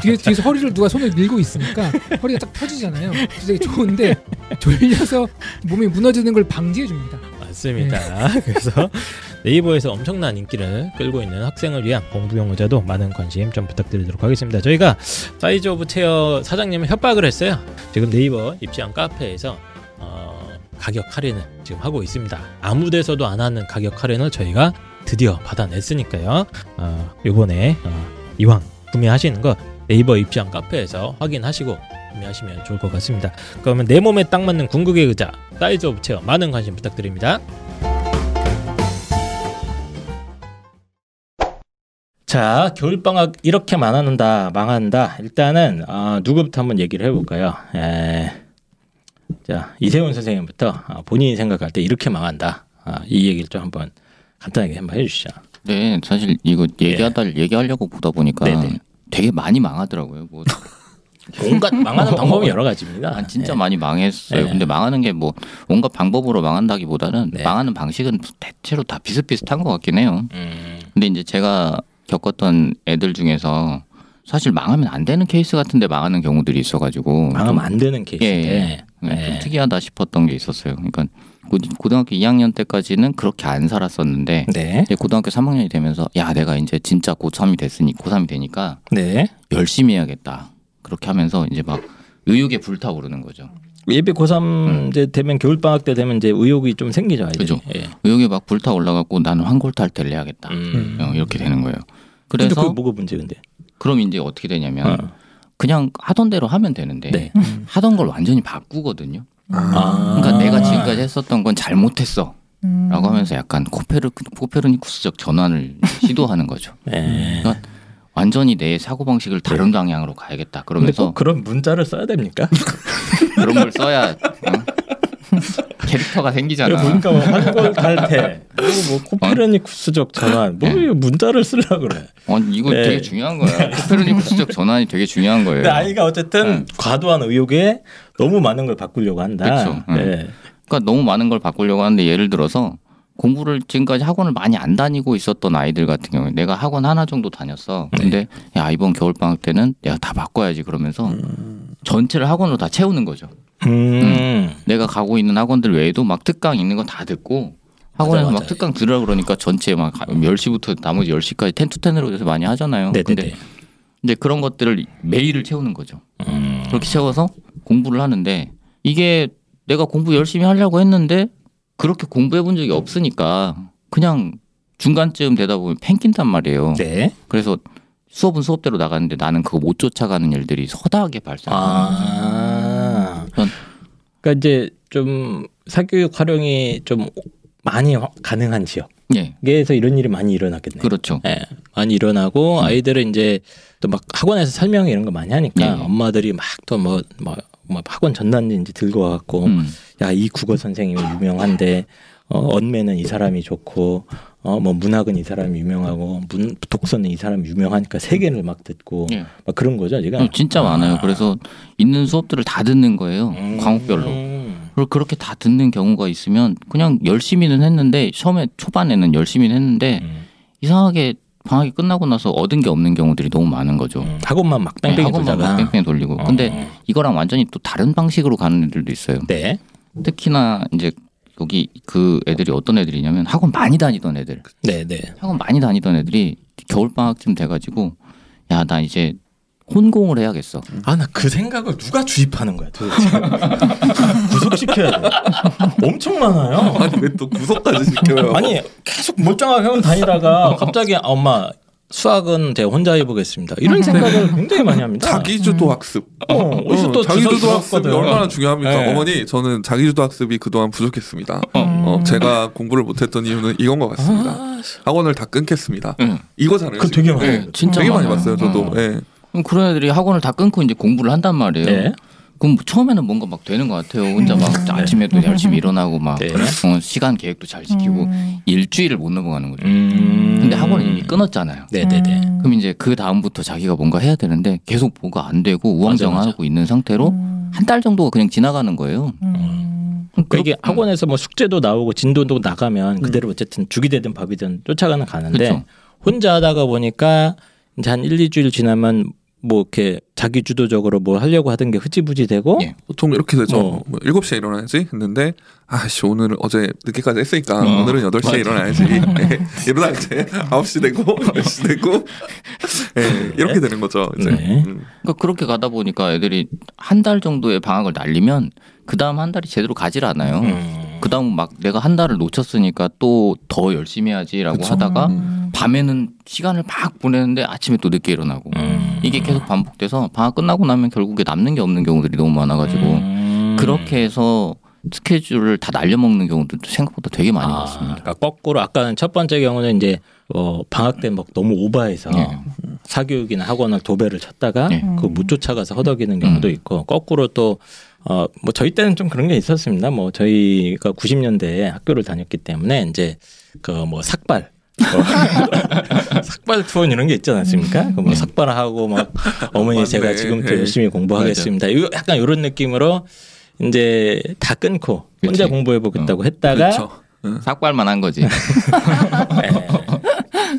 뒤에, 뒤에서 허리를 누가 손을 밀고 있으니까 허리가 딱 펴지잖아요. 되게 좋은데 졸려서 몸이 무너지는 걸 방지해 줍니다. 맞습니다. 그래서 네이버에서 엄청난 인기를 끌고 있는 학생을 위한 공부용 의자도 많은 관심 좀 부탁드리도록 하겠습니다. 저희가 Size of Chair 사장님을 협박을 했어요. 지금 네이버 입시한 카페에서 어, 가격 할인을 지금 하고 있습니다. 아무 데서도 안 하는 가격 할인을 저희가 드디어 받아냈으니까요. 어, 요번에 어, 이왕 구매하시는 거 네이버 입시한 카페에서 확인하시고 구매하시면 좋을 것 같습니다. 그러면 내 몸에 딱 맞는 궁극의 의자 Size of Chair 많은 관심 부탁드립니다. 자, 겨울방학 이렇게 망한다, 망한다. 일단은 아, 누구부터 한번 얘기를 해볼까요? 에, 자, 이세훈 선생님부터 아, 본인이 생각할 때 이렇게 망한다. 아, 이 얘기를 좀 한번 간단하게 한번 해주시죠. 네, 사실 이거 얘기하다 얘기하려고 보다 보니까 예. 네네. 되게 많이 망하더라고요. 뭐 온갖 망하는 방법이 여러 가지입니다. 아, 진짜 네. 많이 망했어요. 네. 근데 망하는 게 뭐 온갖 방법으로 망한다기보다는 네. 망하는 방식은 대체로 다 비슷비슷한 것 같긴 해요. 음, 근데 이제 제가 겪었던 애들 중에서 사실 망하면 안 되는 케이스 같은데 망하는 경우들이 있어가지고 망하면 안 되는 예, 케이스인데. 예. 좀 네. 특이하다 싶었던 게 있었어요. 그러니까 고- 고등학교 2학년 때까지는 그렇게 안 살았었는데 네. 고등학교 3학년이 되면서 야 내가 이제 진짜 고3이 됐으니 고3이 되니까 네. 열심히 해야겠다. 그렇게 하면서 이제 막 의욕에 불타오르는 거죠. 예비 고3 이제 되면 겨울 방학 때 되면 이제 의욕이 좀 생기죠. 아이들이. 그죠. 예. 의욕에 막 불타 올라갖고 나는 환골탈태를 해야겠다. 음. 어, 이렇게 되는 거예요. 근데 그래서 그게 뭐가 문제 근데? 그럼 이제 어떻게 되냐면 어. 그냥 하던 대로 하면 되는데 네. 하던 걸 완전히 바꾸거든요. 아. 그러니까 내가 지금까지 했었던 건 잘못했어. 음. 라고 하면서 약간 코페르, 코페르니쿠스적 전환을 시도하는 거죠. 예. 그러니까 완전히 내 사고 방식을 다른 방향으로 가야겠다. 그러면서 꼭 그런 문자를 써야 됩니까? 그런 걸 써야 어? 캐릭터가 생기잖아. 보니까 뭐 한골 탈퇴, 뭐 코페르니쿠스적 전환, 뭐 네. 이 문자를 쓰려 그래. 어, 이거 네. 되게 중요한 거야. 코페르니쿠스적 전환이 되게 중요한 거예요. 근데 아이가 어쨌든 네. 과도한 의욕에 너무 많은 걸 바꾸려고 한다. 네. 그러니까 너무 많은 걸 바꾸려고 하는데 예를 들어서 공부를 지금까지 학원을 많이 안 다니고 있었던 아이들 같은 경우에 내가 학원 하나 정도 다녔어. 근데 야 이번 겨울 방학 때는 내가 다 바꿔야지 그러면서 전체를 학원으로 다 채우는 거죠. 음. 내가 가고 있는 학원들 외에도 막 특강 있는 거 다 듣고 학원에서 맞아, 막 맞아. 특강 들으라 그러니까 전체 막 10시부터 나머지 10시까지 텐투텐으로 해서 많이 하잖아요. 네네네. 근데 이제 그런 것들을 매일을 채우는 거죠. 음. 그렇게 채워서 공부를 하는데 이게 내가 공부 열심히 하려고 했는데 그렇게 공부해 본 적이 없으니까 그냥 중간쯤 되다 보면 팽낀단 말이에요. 네. 그래서 수업은 수업대로 나가는데 나는 그거 못 쫓아가는 일들이 서다하게 발생하는 거죠. 아. 그러니까 이제 좀 사교육 활용이 좀 많이 화- 가능한 예, 지역에서 이런 일이 많이 일어났겠네요. 그렇죠. 예, 많이 일어나고 아이들은 이제 또 막 학원에서 설명 이런 거 많이 하니까 예. 엄마들이 막 또 뭐 뭐 뭐 학원 전단지 이제 들고 와갖고 음. 야이 국어 선생님이 유명한데 어, 언매는 이 사람이 좋고 어 뭐 문학은 이 사람이 유명하고 문 독서는 이 사람이 유명하니까 세계를 막 듣고 예. 막 그런 거죠 지금. 어, 진짜 많아요. 그래서 있는 수업들을 다 듣는 거예요. 음. 과목별로. 음. 그리고 그렇게 다 듣는 경우가 있으면 그냥 열심히는 했는데 처음에 초반에는 열심히는 했는데 음. 이상하게 방학이 끝나고 나서 얻은 게 없는 경우들이 너무 많은 거죠. 음. 학원만 막 네, 뺑뺑이 학원만 돌다가. 막 뺑뺑이 돌리고. 어. 근데 이거랑 완전히 또 다른 방식으로 가는 애들도 있어요. 네. 특히나 이제 여기 그 애들이 어떤 애들이냐면 학원 많이 다니던 애들. 네, 네. 학원 많이 다니던 애들이 겨울 방학쯤 돼가지고 야 나 이제 혼공을 해야겠어. 아 나 그 생각을 누가 주입하는 거야 도대체 구속시켜야 돼 엄청 많아요 아니 왜 또 구속까지 시켜요? 아니 계속 멀쩡하게 학원 다니다가 갑자기 아, 엄마 수학은 제가 혼자 해보겠습니다 이런 생각을 굉장히 많이 합니다 자기주도 학습. 어, 어디서 또 자기주도 학습이. 얼마나 중요합니까? 네. 어머니, 저는 자기주도 학습이 그동안 부족했습니다. 어, 제가 공부를 못했던 이유는 이건 것 같습니다. 아, 학원을 다 끊겠습니다. 응. 이거잖아요. 지금. 되게 많아요. 네, 진짜 되게 많이. 봤어요. 저도. 어. 예. 그럼 그런 애들이 학원을 다 끊고 이제 공부를 한단 말이에요. 네. 그럼 처음에는 뭔가 막 되는 것 같아요. 혼자 막 아침에도 열심히 일어나고 막 네. 어, 시간 계획도 잘 지키고 음. 일주일을 못 넘어가는 거죠. 음. 근데 학원은 이미 끊었잖아요. 네네네 음. 그럼 이제 그 다음부터 자기가 뭔가 해야 되는데 계속 뭐가 안 되고 우왕좌왕하고 있는 상태로 음. 한달 정도가 그냥 지나가는 거예요. 음. 그러니까 이게 학원에서 뭐 숙제도 나오고 진도도 나가면 그대로 어쨌든 죽이 되든 밥이 되든 쫓아가는 가는데 그쵸. 혼자 하다가 보니까 이제 한 1, 2주일 지나면 뭐 이렇게 자기 주도적으로 뭐 하려고 하던 게 흐지부지 되고 예. 보통 이렇게 되죠. 어. 뭐 7시에 일어나야지 했는데 아씨 오늘 어제 늦게까지 했으니까 어. 오늘은 8시에 맞아. 일어나야지. 예. 이러다 이제 9시 되고 10시 되고 예, 이렇게 되는 거죠. 이제. 네. 음. 그러니까 그렇게 가다 보니까 애들이 한 달 정도의 방학을 날리면 그 다음 한 달이 제대로 가질 않아요. 음. 그 다음 막 내가 한 달을 놓쳤으니까 또 더 열심히 해야지라고 그쵸. 하다가 음. 밤에는 시간을 막 보내는데 아침에 또 늦게 일어나고 음. 이게 계속 반복돼서 방학 끝나고 나면 결국에 남는 게 없는 경우들이 너무 많아가지고 음. 그렇게 해서 스케줄을 다 날려먹는 경우들도 생각보다 되게 많이 아, 봤습니다. 그러니까 거꾸로 아까는 첫 번째 경우는 이제 어, 방학 때 막 너무 오바해서 예. 사교육이나 학원을 도배를 쳤다가 예. 그못 쫓아가서 허덕이는 경우도 음. 있고 거꾸로 또 어, 뭐 저희 때는 좀 그런 게 있었습니다. 뭐 저희가 90년대에 학교를 다녔기 때문에 이제 그 뭐 삭발 뭐 삭발 투어 이런 게 있지 않았습니까? 그뭐 삭발하고 막 어머니. 제가 지금부터 예. 열심히 공부하겠습니다. 이거 약간 이런 느낌으로 이제 다 끊고 혼자 그치. 공부해 보겠다고 했다가 그렇죠. 삭발만 한 거지. 네.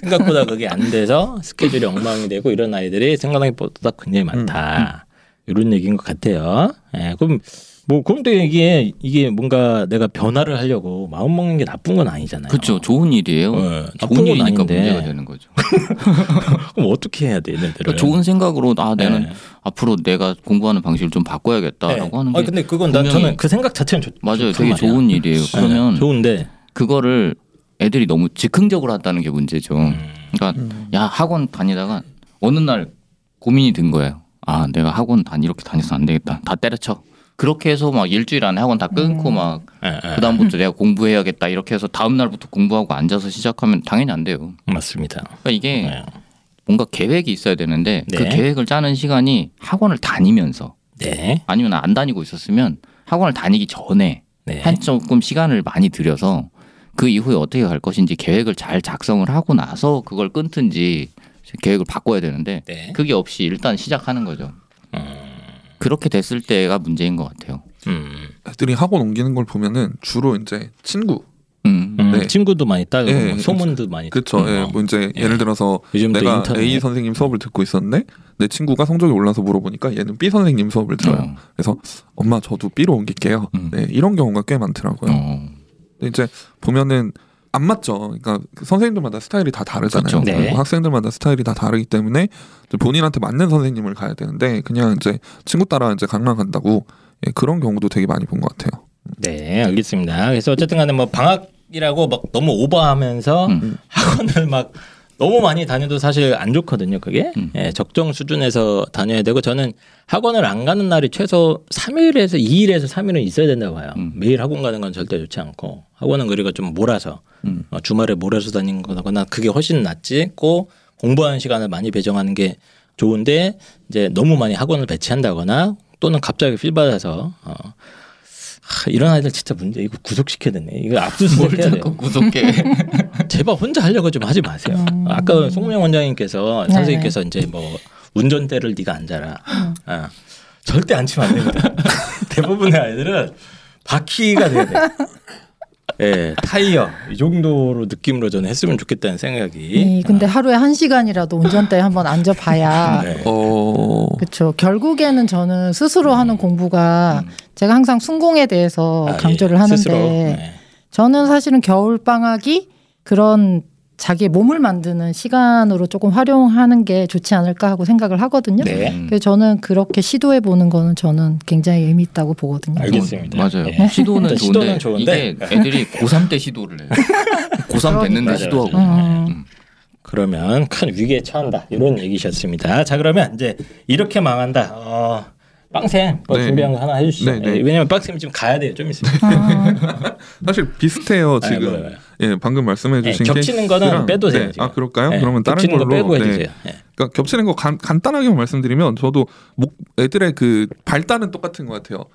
생각보다 그게 안 돼서 스케줄이 엉망이 되고 이런 아이들이 생각보다 굉장히 많다. 이런 얘기인 것 같아요. 예, 그럼 뭐 그럼 또 이게 이게 뭔가 내가 변화를 하려고 마음 먹는 게 나쁜 건 아니잖아요. 그렇죠. 좋은 일이에요. 네, 나쁜 좋은 건 일이니까 아닌데. 문제가 되는 거죠. 그럼 어떻게 해야 돼, 얘네들은? 그러니까 좋은 생각으로 아 내는 네. 앞으로 내가 공부하는 방식을 좀 바꿔야겠다라고 네. 하는 게 아 근데 그건 난 저는 그 생각 자체는 좋, 맞아요. 되게 말이야. 좋은 일이에요. 네, 그러면 좋은데 그거를 애들이 너무 즉흥적으로 한다는 게 문제죠. 음. 그러니까 야 학원 다니다가 어느 날 고민이 든 거예요. 아 내가 학원 다니 이렇게 다녀서 안 되겠다. 다 때려쳐. 그렇게 해서 막 일주일 안에 학원 다 끊고 음. 막 예, 예. 그다음부터 내가 공부해야겠다 이렇게 해서 다음 날부터 공부하고 앉아서 시작하면 당연히 안 돼요. 맞습니다. 그러니까 이게 네. 뭔가 계획이 있어야 되는데 그 네. 계획을 짜는 시간이 학원을 다니면서 네, 아니면 안 다니고 있었으면 학원을 다니기 전에 네. 한 조금 시간을 많이 들여서 그 이후에 어떻게 갈 것인지 계획을 잘 작성을 하고 나서 그걸 끊든지 계획을 바꿔야 되는데 네. 그게 없이 일단 시작하는 거죠. 음. 그렇게 됐을 때가 문제인 것 같아요. 음. 애들이 학원 옮기는 걸 보면은 주로 이제 친구 음. 음, 네. 친구도 많이 따고 예, 뭐 소문도 많이 그렇죠. 예, 뭐. 뭐 이제 예. 예를 들어서 내가 인터넷 A 선생님 수업을 듣고 있었는데 내 친구가 성적이 올라서 물어보니까 얘는 B 선생님 수업을 들어요. 어. 그래서 엄마 저도 B로 옮길게요. 음. 네, 이런 경우가 꽤 많더라고요. 어. 근데 이제 보면은 안 맞죠. 그러니까 그 선생님들마다 스타일이 다 다르잖아요. 그렇죠. 네. 그리고 학생들마다 스타일이 다 다르기 때문에 본인한테 맞는 선생님을 가야 되는데 그냥 이제 친구 따라 이제 강남 간다고 예, 그런 경우도 되게 많이 본 것 같아요. 네, 알겠습니다. 그래서 어쨌든 간에 뭐 방학 이라고 막 너무 오버하면서 음. 학원을 막 너무 많이 다녀도 사실 안 좋거든요. 그게 음. 예, 적정 수준에서 다녀야 되고 저는 학원을 안 가는 날이 최소 3일에서 2일에서 3일은 있어야 된다고 봐요. 음. 매일 학원 가는 건 절대 좋지 않고 학원은 그리고 좀 몰아서 음. 어, 주말에 몰아서 다니는 거나 그게 훨씬 낫지. 꼭 공부하는 시간을 많이 배정하는 게 좋은데 이제 너무 많이 학원을 배치한다거나 또는 갑자기 필 받아서 어, 하, 이런 아이들 진짜 문제 이거 구속시켜야 되네. 이거 뭘 압수수색 해야 돼요. 구속해. 제발 혼자 하려고 좀 하지 마세요. 음. 아까 송명 원장님께서 네네. 선생님께서 이제 뭐 운전대를 네가 앉아라. 아, 절대 앉히면 안 됩니다. 대부분의 아이들은 바퀴가 돼야 돼. 예, 타이어 이 정도로 느낌으로 저는 했으면 좋겠다는 생각이. 이, 근데 하루에 한 시간이라도 운전대에 한번 앉아봐야 네. 어. 그렇죠. 결국에는 저는 스스로 하는 공부가 제가 항상 순공에 대해서 아, 강조를 예, 하는데 스스로. 네. 저는 사실은 겨울 방학이 그런 자기 몸을 만드는 시간으로 조금 활용하는 게 좋지 않을까 하고 생각을 하고든요. 네. 음. 그래서 저는 그렇게 시도해 보는 거는 저는 굉장히 의미 있다고 보거든요. 알겠습니다. 맞아요. 예. 시도는 좋은데, 시도는 좋은데. 이게 애들이 고3 때 시도를 해요. 고3 됐는데 시도하고. 맞아요. 음. 그러면 큰 위기에 처한다 이런 얘기셨습니다. 자 그러면 이제 이렇게 망한다. 어, 빵쌤 뭐 네. 준비한 거 하나 해주시죠. 네, 네. 예, 왜냐면 빵쌤이 지금 가야 돼요. 좀 있으면. 사실 비슷해요 아, 지금. 뭐요, 뭐요. 예, 방금 예, 말씀해 주신 겹치는 거는 빼도 돼요. 네. 지금. 아 그럴까요? 예, 그러면 다른 겹치는 거 걸로 빼고 네. 해주세요. 예. 그러니까 겹치는 거 간, 간단하게 말씀드리면 저도 목, 애들의 그 발단은 똑같은 것 같아요.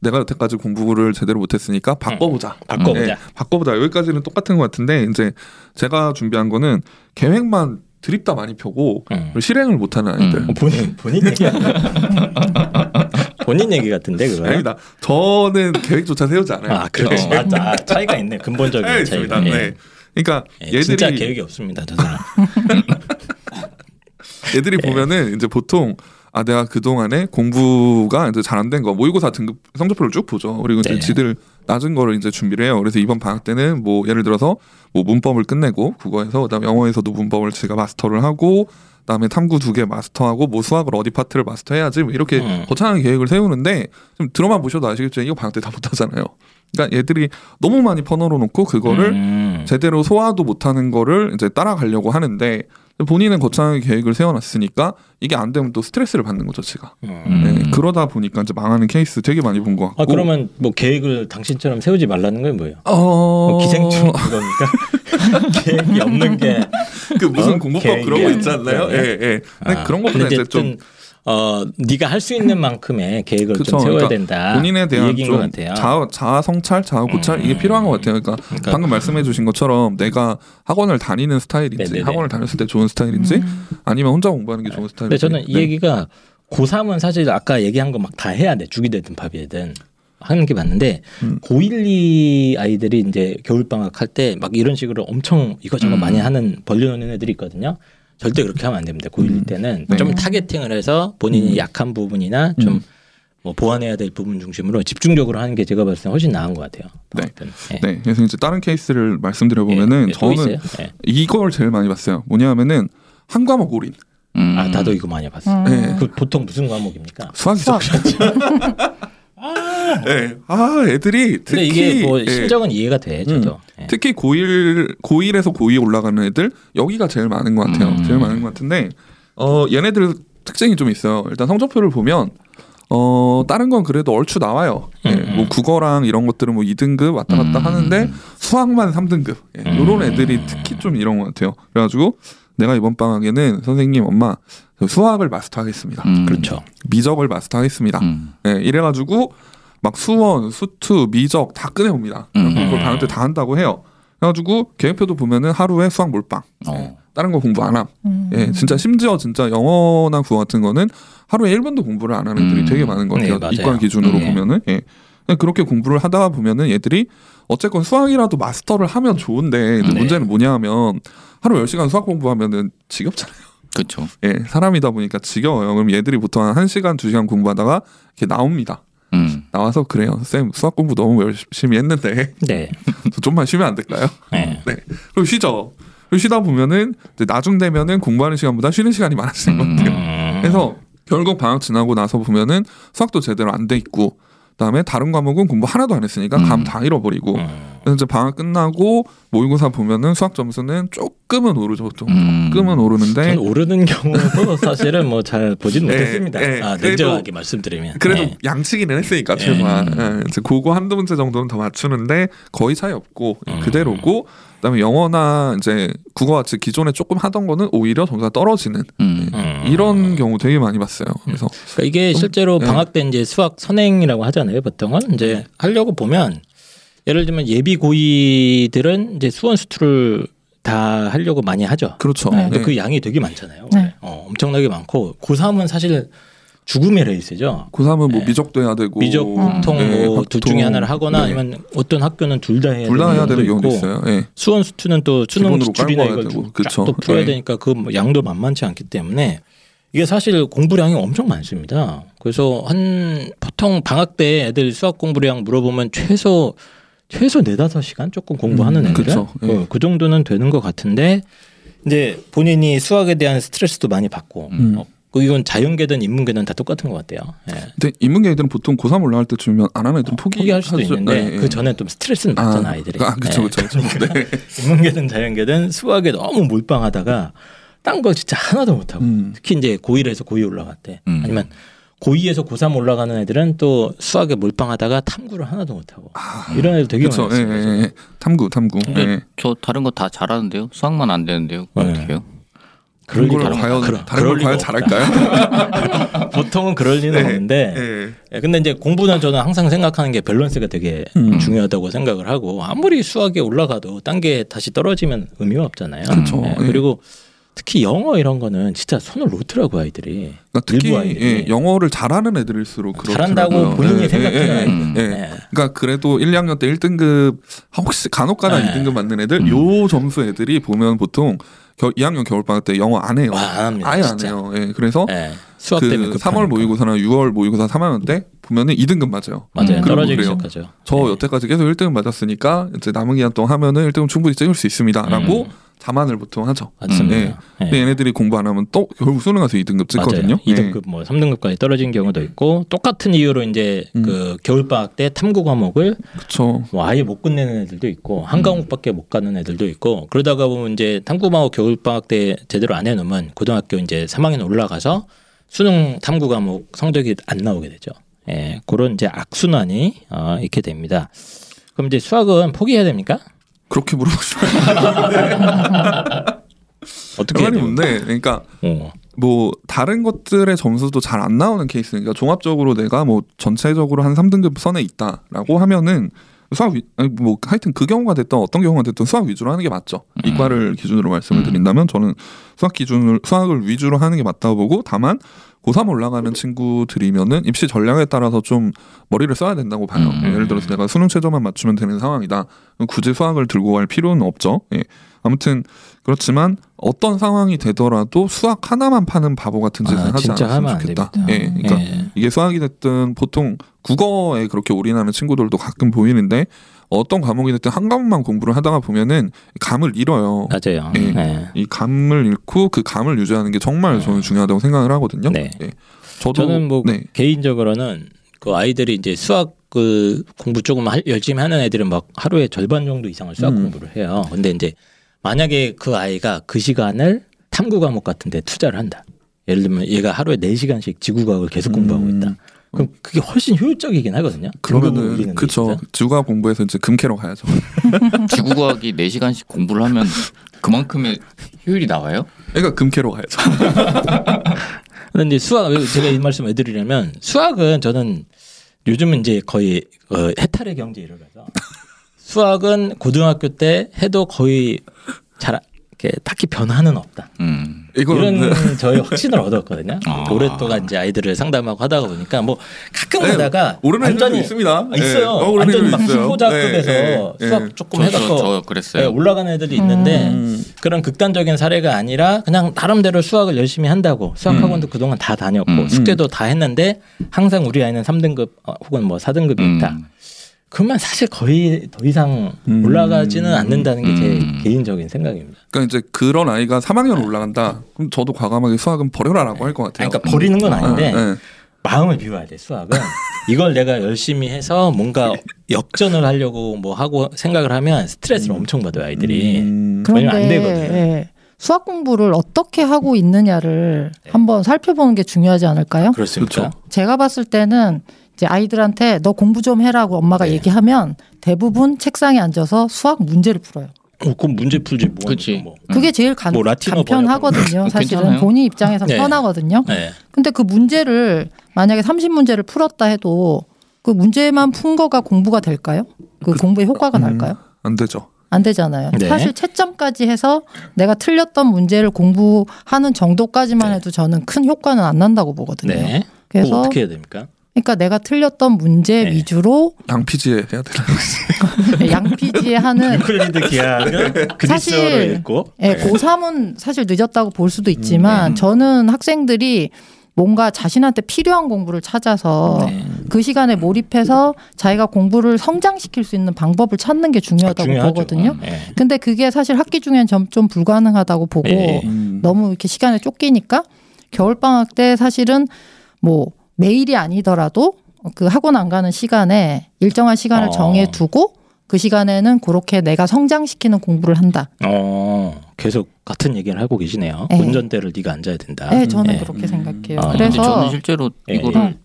내가 여태까지 공부를 제대로 못했으니까 바꿔보자. 바꿔보자. 예, 바꿔보자. 여기까지는 똑같은 것 같은데 이제 제가 준비한 거는 계획만 드립다 많이 펴고 음. 실행을 못하는 아이들. 음. 어, 본인 본인 얘기 본인 얘기 같은데 그거. 아닙니다. 저는 계획조차 세우지 않아요. 아 그렇지 어. 맞아 아, 차이가 있네 근본적인 네, 차이가. 있습니다. 예. 네. 그러니까 예, 얘들이 진짜 계획이 없습니다. 저 사람. 애들이 보면은 이제 보통 아 내가 그 동안에 공부가 이제 잘 안 된 거 모의고사 등급 성적표를 쭉 보죠. 그리고 이제 네. 지들 낮은 거를 이제 준비를 해요. 그래서 이번 방학 때는 뭐 예를 들어서 뭐 문법을 끝내고 국어에서 그다음에 영어에서도 문법을 제가 마스터를 하고 그다음에 탐구 두 개 마스터하고 뭐 수학을 어디 파트를 마스터해야지 뭐 이렇게 음. 거창한 계획을 세우는데 좀 들어만 보셔도 아시겠지만 이거 방학 때 다 못하잖아요. 그러니까 얘들이 너무 많이 퍼넣어 놓고 그거를 음. 제대로 소화도 못하는 거를 이제 따라가려고 하는데 본인은 거창하게 계획을 세워놨으니까 이게 안 되면 또 스트레스를 받는 거죠, 제가. 음. 네, 그러다 보니까 이제 망하는 케이스 되게 많이 본 것 같고. 아 그러면 뭐 계획을 당신처럼 세우지 말라는 건 뭐예요? 어... 뭐 기생충 그겁니까? 계획이 없는 게 그 무슨 어? 공부법 그런 거 있지 않나요? 네. 예, 예. 근데 아, 그런 것보다 이제 좀 어 네가 할 수 있는 만큼의 계획을 그쵸, 좀 세워야 그러니까 된다. 본인에 이 대한 좀 같아요. 자아, 자아 성찰, 자아 고찰 이게 음. 필요한 것 같아요. 그러니까, 그러니까 방금 말씀해주신 것처럼 내가 학원을 다니는 스타일인지 네네네. 학원을 다녔을 때 좋은 스타일인지 아니면 혼자 공부하는 게 좋은 근데 스타일인지. 저는 이 네. 얘기가 고3은 사실 아까 얘기한 거 막 다 해야 돼. 죽이 되든 밥이 되든 하는 게 맞는데 음. 고1, 2 아이들이 이제 겨울 방학 할 때 막 이런 식으로 엄청 이것저것 음. 많이 하는 벌려놓는 애들이 있거든요. 절대 그렇게 하면 안 됩니다. 고1 때는 네. 좀 타겟팅을 해서 본인이 음. 약한 부분이나 좀 음. 뭐 보완해야 될 부분 중심으로 집중적으로 하는 게 제가 봤을 때 훨씬 나은 것 같아요. 네. 예. 네, 그래서 이제 다른 케이스를 말씀드려 보면은 예, 예, 또 저는? 예. 이걸 제일 많이 봤어요. 뭐냐면은 한 과목 올인. 음. 아 나도 이거 많이 봤어. 요 음. 네. 그 보통 무슨 과목입니까? 수학이죠. 네. 아, 애들이 근데 특히 이게 뭐 예, 심정은 이해가 돼. 저도. 예. 특히 고1 고1에서 고2 올라가는 애들 여기가 제일 많은 것 같아요. 음. 제일 많은 것 같은데 어 얘네들 특징이 좀 있어요. 일단 성적표를 보면 어 다른 건 그래도 얼추 나와요. 예, 음, 음. 뭐 국어랑 이런 것들은 뭐 2등급 왔다 갔다 음. 하는데 수학만 3등급. 예, 음. 이런 애들이 특히 좀 이런 것 같아요. 그래가지고 내가 이번 방학에는 선생님 엄마 저 수학을 마스터하겠습니다. 음. 그렇죠. 미적을 마스터하겠습니다. 음. 예, 이래가지고 막 수원, 수투, 미적 다 꺼내옵니다. 음. 그걸 방학 때 다 한다고 해요. 그래가지고 계획표도 보면은 하루에 수학 몰빵. 어. 다른 거 공부 안 함. 음. 예, 진짜 심지어 진짜 영어나 국어 같은 거는 하루에 1분도 공부를 안 하는 애들이 음. 되게 많은 것 같아요. 네. 이과 기준으로 네. 보면은. 예. 그렇게 공부를 하다 보면은 얘들이 어쨌건 수학이라도 마스터를 하면 좋은데 네. 문제는 뭐냐 하면 하루 10시간 수학 공부하면은 지겹잖아요. 그렇죠. 예, 사람이다 보니까 지겨워요. 그럼 얘들이 보통 한 1시간, 2시간 공부하다가 이렇게 나옵니다. 음. 나와서 그래요. 쌤 수학 공부 너무 열심히 했는데 네. 저 좀만 쉬면 안 될까요? 네. 네. 그리고 쉬죠. 그리고 쉬다 보면은 나중 되면은 공부하는 시간보다 쉬는 시간이 많아지는 것 같아요. 음. 그래서 결국 방학 지나고 나서 보면은 수학도 제대로 안 돼 있고 그다음에 다른 과목은 공부 하나도 안 했으니까 감 음. 다 잃어버리고 음. 그래서 이제 방학 끝나고 모의고사 보면은 수학 점수는 조금은 오르죠. 음. 조금은 오르는데 전 오르는 경우도 사실은 뭐 잘 보진 네, 못했습니다. 네, 아, 냉정하게 말씀드리면. 그래도 네. 양치기는 했으니까 네. 최소한 예, 이제 그거 한두 문제 정도는 더 맞추는데 거의 차이 없고 음. 그대로고 그다음에 영어나 이제 국어 같이 기존에 조금 하던 거는 오히려 점수가 떨어지는 음. 음. 이런 경우 되게 많이 봤어요. 그래서 그러니까 이게 좀, 실제로 네. 방학 때 이제 수학 선행이라고 하잖아요. 보통은 이제 하려고 보면 예를 들면 예비 고이들은 이제 수원 수투를 다 하려고 많이 하죠. 그렇죠. 네. 근데 네. 그 양이 되게 많잖아요. 네. 어, 엄청나게 많고 고3은 사실 죽음의 레이스죠. 고3은 뭐 네. 미적도 해야 되고 미적, 음. 확통 네, 뭐둘 확통. 중에 하나를 하거나 네. 아니면 어떤 학교는 둘 다 해야 둘 다 해야 되는 경우도 있어요. 예. 수원 수투는 또 수능 기출이나 이걸 와야 되고. 쫙 그쵸. 또 풀어야 네. 되니까 그 양도 만만치 않기 때문에 이게 사실 공부량이 엄청 많습니다. 그래서 한 보통 방학 때 애들 수학 공부량 물어보면 최소 최소 네다섯 시간 조금 공부하는 음, 애들은. 예. 어, 그 정도는 되는 것 같은데 이제 본인이 수학에 대한 스트레스도 많이 받고 음. 어, 그 이건 자연계든 인문계든 다 똑같은 것 같아요. 예. 근데 인문계 애들은 보통 고3 올라갈 때쯤이면 안 하는 애들은 포기 포기할 수도 있는데 그 전에 좀 스트레스는 받잖아 아, 이들이 아, 그렇죠, 그렇죠. 네. 인문계든 자연계든 수학에 너무 몰빵하다가 딴걸 진짜 하나도 못하고 음. 특히 이제 고1에서 고2 올라갈 때 음. 아니면 고2에서 고3 올라가는 애들은 또 수학에 몰빵하다가 탐구를 하나도 못하고 이런 애들 되게. 많이 예. 예, 예. 탐구, 탐구. 근데 예. 저 다른 거 다 잘하는데요. 수학만 안 되는데요. 네. 어떻게 해요? 그럴 그런 걸 리가 과연 그럴- 다른 걸 과연 잘할까요? 보통은 그럴 리는 네. 없는데 예. 예, 근데 이제 공부는 저는 항상 생각하는 게 밸런스가 되게 음. 중요하다고 생각을 하고 아무리 수학에 올라가도 딴 게 다시 떨어지면 의미가 없잖아요. 그렇죠. 예, 예. 그리고 특히 영어 이런 거는 진짜 손을 놓더라고 아이들이. 그러니까 특히. 예, 영어를 잘하는 애들일수록 잘한다고 그렇더라고요. 본인이 예, 생각하는 예, 예, 아이들. 예. 예. 그러니까 그래도 1, 2학년 때 1등급 혹시 간혹가다 네. 2등급 맞는 애들 음. 요 점수 애들이 보면 보통 겨, 2학년 겨울방학 때 영어 안 해요. 와, 안 합니다, 아예 진짜. 안 해요. 예, 그래서 예. 수학 그 때문에 3월 모의고사나 6월 모의고사 3학년 때 보면은 2등급 맞아요. 맞아요. 음. 떨어지기. 시작하죠. 저 예. 여태까지 계속 1등급 맞았으니까 이제 남은 기간 동안 하면은 1등급 충분히 찍을 수 있습니다라고 음. 자만을 보통 하죠. 맞습니다. 예. 예. 근데 얘네들이 공부 안 하면 또 결국 수능 가서 2등급 찍거든요. 예. 맞아요. 2등급 뭐 3등급까지 떨어진 경우도 있고 똑같은 이유로 이제 음. 그 겨울 방학 때 탐구 과목을 그렇죠. 뭐 아예 못 끝내는 애들도 있고 음. 한 과목밖에 못 가는 애들도 있고 그러다가 보면 이제 탐구 과목 겨울 방학 때 제대로 안 해놓으면 고등학교 이제 3학년 올라가서 수능 탐구 과목 성적이 안 나오게 되죠. 예, 그런 이제 악순환이 어, 있게 됩니다. 그럼 이제 수학은 포기해야 됩니까? 그렇게 물어보시면 어떻게 말이? 뭔데? 그러니까 어. 뭐 다른 것들의 점수도 잘 안 나오는 케이스니까 종합적으로 내가 뭐 전체적으로 한 3등급 선에 있다라고 하면은 수학 위, 아니 뭐 하여튼 그 경우가 됐던 어떤 경우가 됐던 수학 위주로 하는 게 맞죠. 음. 이과를 기준으로 말씀을 음. 드린다면 저는 수학 기준을 수학을 위주로 하는 게 맞다고 보고 다만 고3 올라가는 친구들이면은 입시 전략에 따라서 좀 머리를 써야 된다고 봐요. 음. 예를 들어서 내가 수능 최저만 맞추면 되는 상황이다. 굳이 수학을 들고 갈 필요는 없죠. 예. 아무튼 그렇지만 어떤 상황이 되더라도 수학 하나만 파는 바보 같은 짓을 아, 하지 안 좋겠다. 예, 그러니까 예. 이게 수학이 됐든 보통 국어에 그렇게 올인하는 친구들도 가끔 보이는데 어떤 과목이 됐든 한 과목만 공부를 하다가 보면은 감을 잃어요. 맞아요. 예. 네. 이 감을 잃고 그 감을 유지하는 게 정말 저는 중요하다고 생각을 하거든요. 네. 예. 저도 저는 뭐 네. 개인적으로는 그 아이들이 이제 수학 그 공부 조금 할- 열심히 하는 애들은 막 하루에 절반 정도 이상을 수학 음. 공부를 해요. 근데 이제 만약에 그 아이가 그 시간을 탐구 과목 같은 데 투자를 한다. 예를 들면 얘가 하루에 4시간씩 지구 과학을 계속 공부하고 음. 있다. 그럼 그게 훨씬 효율적이긴 하거든요. 그러면은 그쵸. 주가 공부해서 이제 금캐러 가야죠. 지구과학이 4 시간씩 공부를 하면 그만큼의 효율이 나와요? 그러니까 금캐러 가야죠. 근데 이제 수학 제가 이 말씀 왜 드리냐면 수학은 저는 요즘은 이제 거의 어, 해탈의 경지에 이르러서 수학은 고등학교 때 해도 거의 잘 이렇게 딱히 변화는 없다. 음. 이거는 이런 저의 확신을 얻었거든요. 아. 오랫동안 이제 아이들을 상담하고 하다가 보니까 뭐 가끔 네, 가다가 완전히 있습니다. 아, 있어요. 예. 어, 오르는 완전히 애들도 막. 후보자급에서 예, 예, 수학 예. 조금 저, 해갖고 저, 저 네, 그랬어요. 올라가는 애들이 있는데 음. 그런 극단적인 사례가 아니라 그냥 나름대로 수학을 열심히 한다고 수학 학원도 그동안 다 다녔고 음. 숙제도 다 했는데 항상 우리 아이는 3등급 어, 혹은 뭐 4등급이 음. 있다. 그러면 사실 거의 더 이상 음. 올라가지는 않는다는 게제 음. 개인적인 생각입니다. 그러니까 이제 그런 아이가 3학년 올라간다. 그럼 저도 과감하게 수학은 버려라라고 할 것 같아요. 그러니까 버리는 건 아닌데 예, 예. 마음을 비워야 돼 수학은 이걸 내가 열심히 해서 뭔가 역전을 하려고 뭐 하고 생각을 하면 스트레스를 엄청 받아요 아이들이 음, 왜냐면 안 그런데 되거든. 예, 수학 공부를 어떻게 하고 있느냐를 네. 한번 살펴보는 게 중요하지 않을까요? 그렇습니까? 그렇죠. 제가 봤을 때는 이제 아이들한테 너 공부 좀 해라고 엄마가 네. 얘기하면 대부분 책상에 앉아서 수학 문제를 풀어요. 어, 그럼 문제 풀지 뭐. 그치. 뭐. 그게 제일 간, 뭐 간편하거든요. 번역하고. 사실은 괜찮아요. 본인 입장에서 네. 편하거든요. 네. 근데 그 문제를 만약에 30문제를 풀었다 해도 그 문제만 푼 거가 공부가 될까요? 그, 공부에 효과가 음. 날까요? 안 되죠. 안 되잖아요. 네. 사실 채점까지 해서 내가 틀렸던 문제를 공부하는 정도까지만 네. 해도 저는 큰 효과는 안 난다고 보거든요. 네. 그래서 어떻게 해야 됩니까? 그러니까 내가 틀렸던 문제 네. 위주로 양피지에 해야 되나? 양피지에 하는 유클리드 그리스어로 사실 읽고 예, 고3은 사실 늦었다고 볼 수도 있지만 음. 저는 학생들이 뭔가 자신한테 필요한 공부를 찾아서 네. 그 시간에 몰입해서 자기가 공부를 성장시킬 수 있는 방법을 찾는 게 중요하다고 중요하죠. 보거든요. 네. 근데 그게 사실 학기 중엔 좀, 좀 불가능하다고 보고 네. 음. 너무 이렇게 시간에 쫓기니까 겨울 방학 때 사실은 뭐 매일이 아니더라도 그 학원 안 가는 시간에 일정한 시간을 어. 정해 두고 그 시간에는 그렇게 내가 성장시키는 공부를 한다. 어, 계속 같은 얘기를 하고 계시네요. 네. 운전대를 네가 앉아야 된다. 네, 저는 네. 그렇게 생각해요. 아, 그래서 저는 실제로 예, 이거를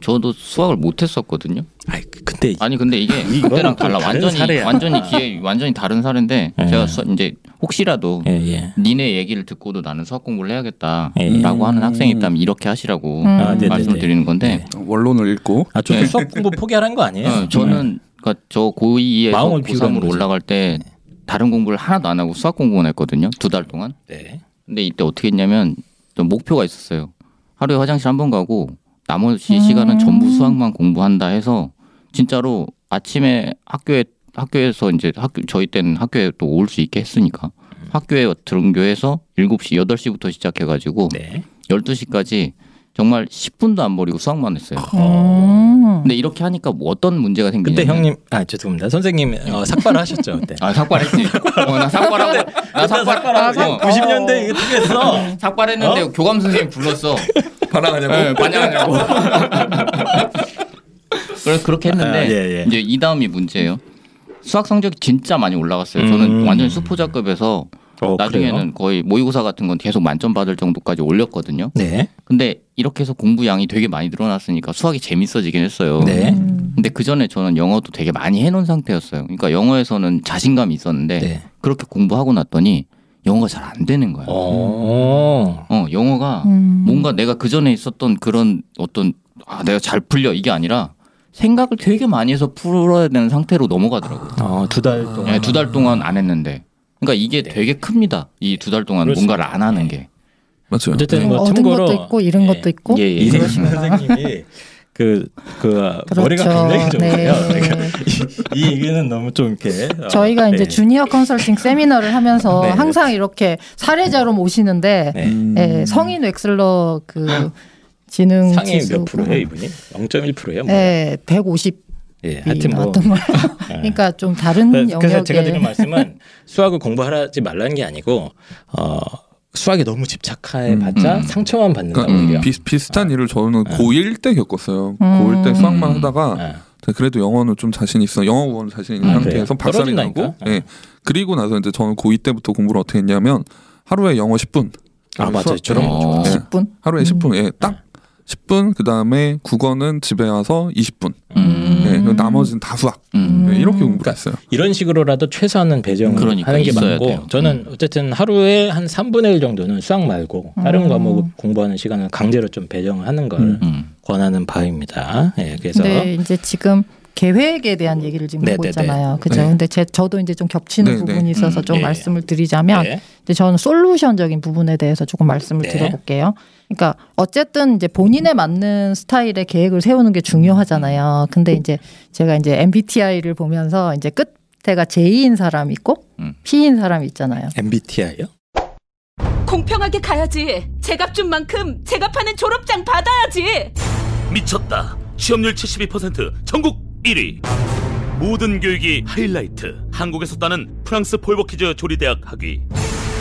저도 수학을 못했었거든요. 아이, 근데 아니 근데 이게 그때랑 또 달라 완전히 사례야. 완전히 기회 완전히 다른 사례인데 예. 제가 수, 이제 혹시라도 예, 예. 니네 얘기를 듣고도 나는 수학 공부를 해야겠다라고 예. 하는 학생이 있다면 이렇게 하시라고 음. 아, 네네네. 말씀을 드리는 건데 원론을 읽고 아, 저도 네. 수학 공부 포기하라는 거 아니에요? 어, 저는 그러니까 저 고2에서 마음을 비우라는 고3으로 거죠. 올라갈 때 다른 공부를 하나도 안 하고 수학 공부만 했거든요. 두 달 동안. 네. 근데 이때 어떻게 했냐면 좀 목표가 있었어요. 하루에 화장실 한 번 가고 나머지 음. 시간은 전부 수학만 공부한다 해서 진짜로 아침에 학교에 학교에서 이제 학교 저희 때는 학교에 또 올 수 있게 했으니까 학교에 등교해서 7시 8시부터 시작해 가지고 네. 12시까지 정말 10분도 안 버리고 수학만 했어요. 음. 근데 이렇게 하니까 뭐 어떤 문제가 생기냐면 그때 형님 아 죄송합니다. 선생님 어, 삭발을 하셨죠 그때. 아 삭발했지. 어, 나 삭발하고 나 삭발하고 어, 90년대 이게 어떻게 했어? 삭발했는데 교감 선생님 불렀어. 반항하냐고. 네, 반영하냐고. 그래서 그렇게 했는데 아, 예, 예. 이제 이 다음이 문제예요. 수학 성적이 진짜 많이 올라갔어요. 저는 음. 완전 히 수포자급에서 어, 나중에는 그래요? 거의 모의고사 같은 건 계속 만점 받을 정도까지 올렸거든요. 네. 근데 이렇게 해서 공부 양이 되게 많이 늘어났으니까 수학이 재밌어지긴 했어요. 네. 음. 근데 그 전에 저는 영어도 되게 많이 해놓은 상태였어요. 그러니까 영어에서는 자신감이 있었는데 네. 그렇게 공부하고 났더니 영어가 잘 안 되는 거예요. 어. 어, 영어가 음. 뭔가 내가 그 전에 있었던 그런 어떤 아 내가 잘 풀려 이게 아니라 생각을 되게 많이 해서 풀어야 되는 상태로 넘어가더라고요. 어, 두달 동안. 네, 두달 동안 안 했는데. 그러니까 이게 되게 큽니다. 이 두 달 동안 그렇습니다. 뭔가를 안 하는 게. 맞죠. 어쨌든 뭐 얻은 참고로 것도 있고 잃은 예. 것도 있고 예, 예. 이세신 선생님이 그, 그, 머리가 굉장히 좋으세요. 그러니까 이, 이 얘기는 너무 좀 이렇게. 어, 저희가 이제 네. 주니어 컨설팅 세미나를 하면서 네. 항상 이렇게 사례자로 모시는데 네. 음. 예, 성인 웩슬러 그 지능 상위 몇 프로예요, 이분이? 0.1%예요? 뭐. 예, 150이 예, 하여튼 뭐. 예. 그러니까 좀 다른 그래서 영역에 제가 드리는 말씀은 수학을 공부하지 말라는 게 아니고 어, 수학에 너무 집착해 봤자 음. 상처만 받는다 그러니까 오히려. 비, 비슷한 일을 저는 네. 고1 때 겪었어요. 음. 고1 때 수학만 음. 하다가 예. 그래도 영어는 좀 자신 있어. 영어 국어는 자신 있는 아, 상태에서? 박살이 나고. 떨어진다니까? 예. 그리고 나서 이제 저는 고2 때부터 공부를 어떻게 했냐면 하루에 영어 10분. 아 맞아요. 저런 예. 거 어. 좋아요. 네. 10분. 하루에 음. 10분. 예. 딱 10분. 그다음에 국어는 집에 와서 20분. 음. 나머지는 다 수학. 음. 예, 이렇게 공부를 그러니까 했어요. 이런 식으로라도 최소한은 배정을 그러니까 하는 게 맞고 돼요. 저는 어쨌든 하루에 한 3분의 1 정도는 수학 말고 다른 음. 과목 공부하는 시간을 강제로 좀 배정을 하는 걸 음. 음. 권하는 바입니다. 예, 그래서 근데 이제 지금 계획에 대한 얘기를 지금 하고 네네네. 있잖아요. 그죠? 네. 근데 제 저도 이제 좀 겹치는 네, 네. 부분이 있어서 음, 좀 예. 말씀을 드리자면 네. 이제 저는 솔루션적인 부분에 대해서 조금 말씀을 네. 드려볼게요. 그러니까 어쨌든 이제 본인에 맞는 스타일의 계획을 세우는 게 중요하잖아요. 근데 이제 제가 이제 MBTI를 보면서 이제 끝에가 J인 사람 있고 음. P인 사람 있잖아요. MBTI요? 공평하게 가야지. 제값 준 만큼 제값하는 졸업장 받아야지. 미쳤다. 취업률 72% 전국 1위. 모든 교육이 하이라이트. 한국에서 따는 프랑스 폴버키즈 조리대학 학위.